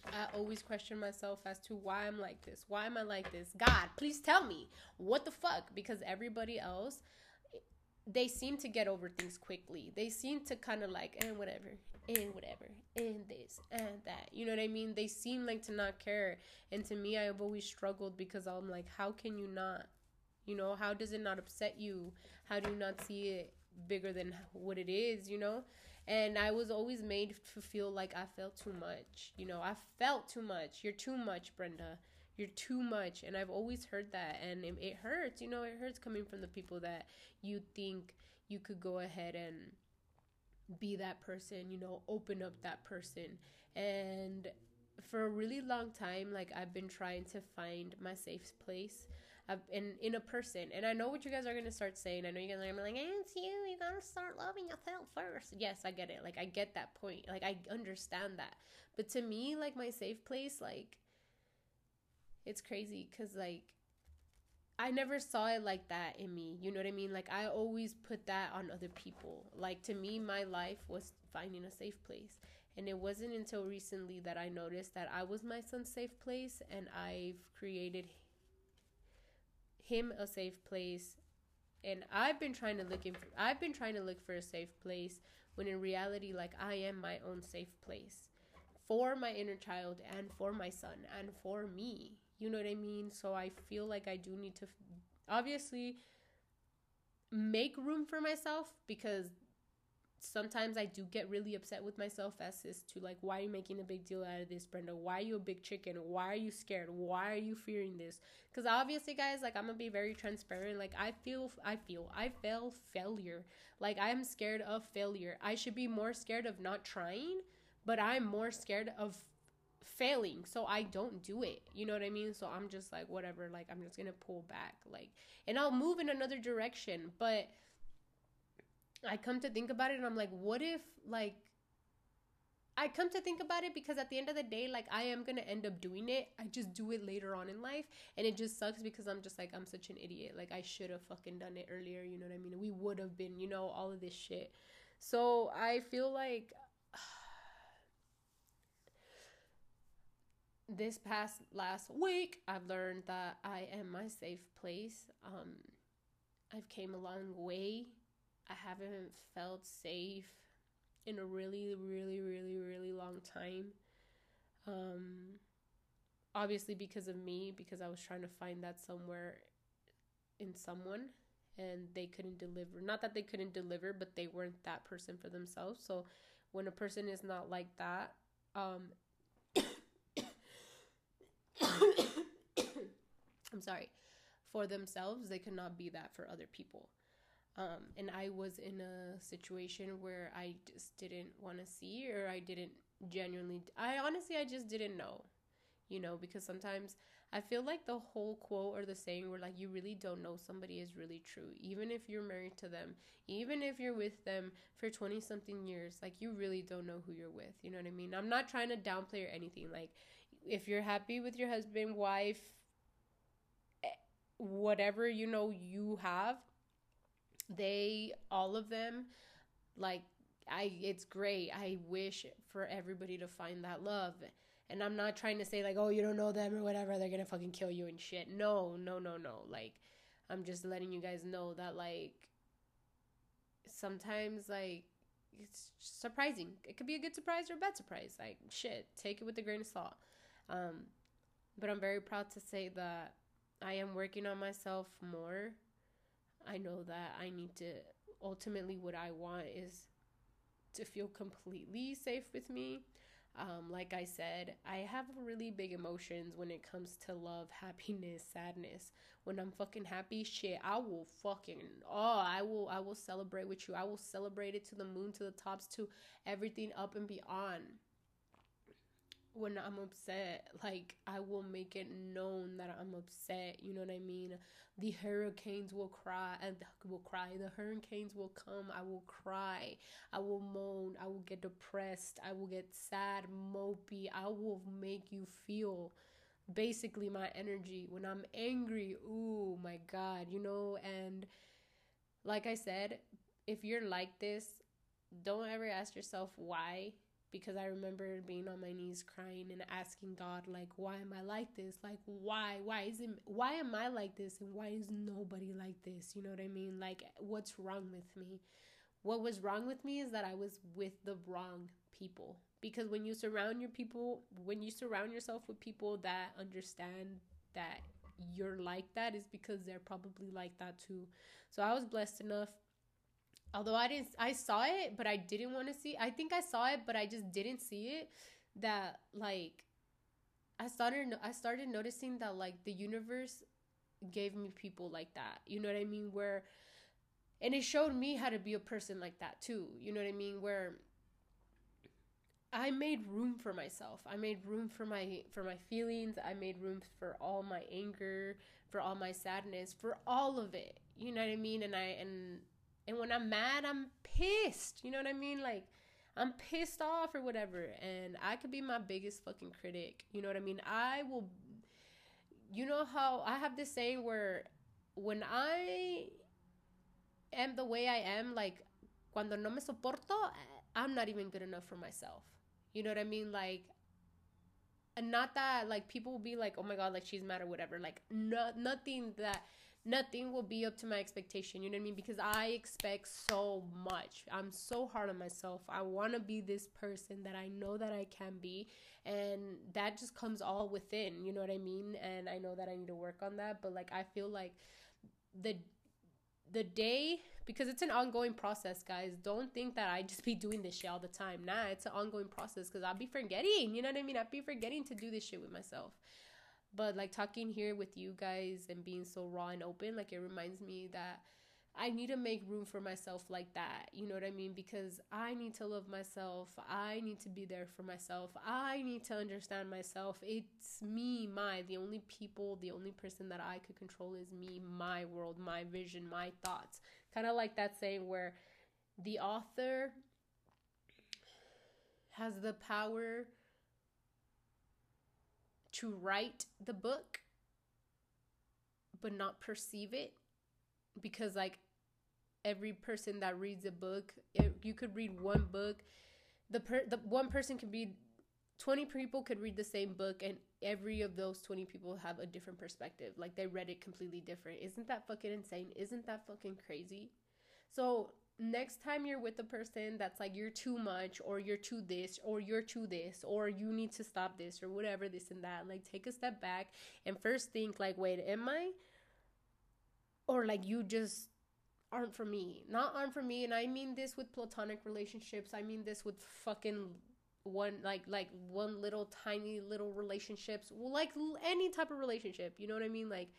I always question myself as to why I'm like this. Why am I like this? God, please tell me what the fuck because everybody else they seem to get over things quickly. They seem to kind of like and whatever, and whatever, and this and that. You know what I mean? They seem like to not care. And to me, I've always struggled because I'm like, how can you not? You know, how does it not upset you? How do you not see it bigger than what it is? You know? And I was always made to feel like I felt too much. You know, I felt too much. You're too much, Brenda. You're too much. And I've always heard that. And it, it hurts. You know, it hurts coming from the people that you think you could go ahead and be that person, you know, open up that person. And for a really long time, like I've been trying to find my safe place. I've, in in a person, and I know what you guys are gonna start saying. I know you guys are gonna be like, "It's you. You gotta start loving yourself first. Yes, I get it. Like I get that point. Like I understand that. But to me, like my safe place, like it's crazy because like I never saw it like that in me. You know what I mean? Like I always put that on other people. Like to me, my life was finding a safe place. And it wasn't until recently that I noticed that I was my son's safe place and I've created him a safe place. And I've been trying to look in for, I've been trying to look for a safe place when in reality like I am my own safe place for my inner child and for my son and for me. You know what I mean? So I feel like I do need to obviously make room for myself because sometimes I do get really upset with myself as is to like, why are you making a big deal out of this, Brenda? Why are you a big chicken? Why are you scared? Why are you fearing this? Because obviously, guys, like I'm gonna be very transparent. Like I feel, I feel, I feel failure. Like I'm scared of failure. I should be more scared of not trying, but I'm more scared of failing so i don't do it you know what i mean? So i'm just like whatever like i'm just gonna pull back like and i'll move in another direction but i come to think about it and i'm like what if like i come to think about it because at the end of the day like i am gonna end up doing it. I just do it later on in life and it just sucks because i'm just like i'm such an idiot. Like i should have fucking done it earlier you know what i mean? We would have been you know all of this shit. So i feel like this past last week i've learned that i am my safe place. Um i've came a long way. I haven't felt safe in a really really really really long time. Um obviously because of me because i was trying to find that somewhere in someone and they couldn't deliver not that they couldn't deliver but they weren't that person for themselves. So when a person is not like that um [coughs] I'm sorry, for themselves, they could not be that for other people. Um, and I was in a situation where I just didn't want to see, or I didn't genuinely, I honestly, I just didn't know, you know, because sometimes I feel like the whole quote or the saying where like you really don't know somebody is really true. Even if you're married to them, even if you're with them for 20 something years, like you really don't know who you're with. You know what I mean? I'm not trying to downplay or anything. Like, if you're happy with your husband, wife, eh, whatever you know you have they all of them like i it's great. I wish for everybody to find that love. And i'm not trying to say like oh you don't know them or whatever they're gonna fucking kill you and shit. No no no no. Like i'm just letting you guys know that like sometimes like it's surprising. It could be a good surprise or a bad surprise. Like shit take it with a grain of salt um but i'm very proud to say that I am working on myself more. I know that I need to ultimately what I want is to feel completely safe with me. Um, like I said, I have really big emotions when it comes to love, [laughs] happiness, sadness. When I'm fucking happy, shit, I will fucking oh, I will I will celebrate with you. I will celebrate it to the moon, to the tops, to everything up and beyond when I'm upset, like I will make it known that I'm upset. You know what I mean? The hurricanes will cry and will cry. The hurricanes will come. I will cry. I will moan. I will get depressed. I will get sad, mopey. I will make you feel basically my energy when I'm angry. Ooh, my God, you know, and like I said, if you're like this, don't ever ask yourself why because I remember being on my knees crying and asking God like why am I like this? Like why? Why is it why am I like this and why is nobody like this? You know what I mean? Like what's wrong with me? What was wrong with me is that I was with the wrong people. Because when you surround your people, when you surround yourself with people that understand that you're like that is because they're probably like that too. So I was blessed enough although I didn't I saw it, but I didn't want to see. I think I saw it, but I just didn't see it. That like I started I started noticing that like the universe gave me people like that. You know what I mean? Where and it showed me how to be a person like that too. You know what I mean? Where I made room for myself. I made room for my for my feelings. I made room for all my anger, for all my sadness, for all of it. You know what I mean? And I and and when I'm mad, I'm pissed. You know what I mean? Like I'm pissed off or whatever. And I could be my biggest fucking critic. You know what I mean? I will you know how I have this saying where when I am the way I am, like cuando no me soporto, I'm not even good enough for myself. You know what I mean? Like and not that like people will be like, "Oh my god, like she's mad or whatever." Like no nothing that nothing will be up to my expectation. You know what I mean? Because I expect so much. I'm so hard on myself. I want to be this person that I know that I can be. And that just comes all within. You know what I mean? And I know that I need to work on that. But like, I feel like the the day because it's an ongoing process guys don't think that i just be doing this shit all the time nah it's an ongoing process because i'll be forgetting you know what i mean i'll be forgetting to do this shit with myself but like talking here with you guys and being so raw and open like it reminds me that I need to make room for myself like that. You know what I mean? Because I need to love myself. I need to be there for myself. I need to understand myself. It's me, my. The only people, the only person that I could control is me, my world, my vision, my thoughts. Kind of like that saying where the author has the power to write the book but not perceive it because like every person that reads a book it, you could read one book the per the one person could be 20 people could read the same book and every of those 20 people have a different perspective. Like they read it completely different. Isn't that fucking insane? Isn't that fucking crazy? So next time you're with a person that's like you're too much or you're too this or you're too this or you need to stop this or whatever this and that like take a step back and first think like wait am i? Or like you just aren't for me. Not aren't for me and i mean this with platonic relationships. I mean this with fucking one like like one little tiny little relationships. Like any type of relationship you know what i mean? Like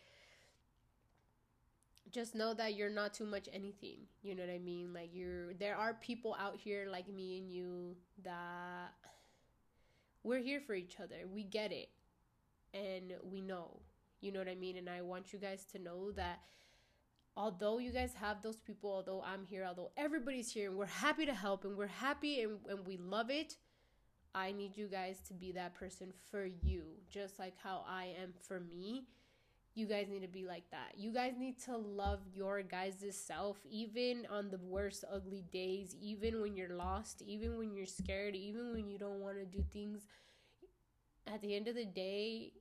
just know that you're not too much anything. You know what I mean? Like you're there are people out here like me and you that we're here for each other. We get it. And we know. You know what I mean? And I want you guys to know that although you guys have those people, although I'm here, although everybody's here and we're happy to help and we're happy and, and we love it, I need you guys to be that person for you, just like how I am for me you guys need to be like that. You guys need to love your guys' self, even on the worst, ugly days, even when you're lost, even when you're scared, even when you don't want to do things. At the end of the day,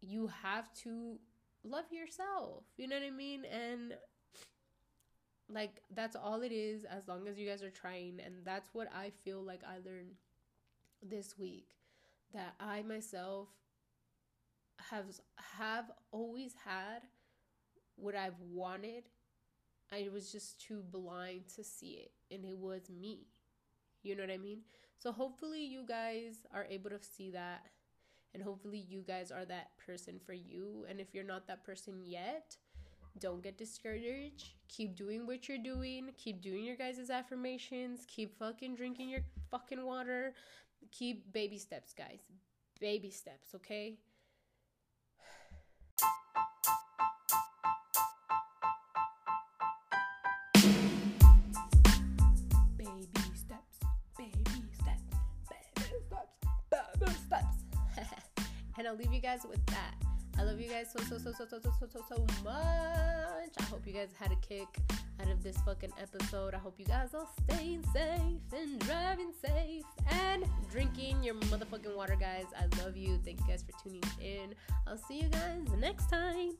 you have to love yourself. You know what I mean? And like, that's all it is as long as you guys are trying. And that's what I feel like I learned this week that I myself have have always had what I've wanted. I was just too blind to see it, and it was me. You know what I mean? So hopefully you guys are able to see that, and hopefully you guys are that person for you. And if you're not that person yet, don't get discouraged. Keep doing what you're doing. Keep doing your guys' affirmations. Keep fucking drinking your fucking water. Keep baby steps, guys. Baby steps, okay? And I'll leave you guys with that. I love you guys so so so so so so so so so much. I hope you guys had a kick out of this fucking episode. I hope you guys all staying safe and driving safe and drinking your motherfucking water, guys. I love you. Thank you guys for tuning in. I'll see you guys next time.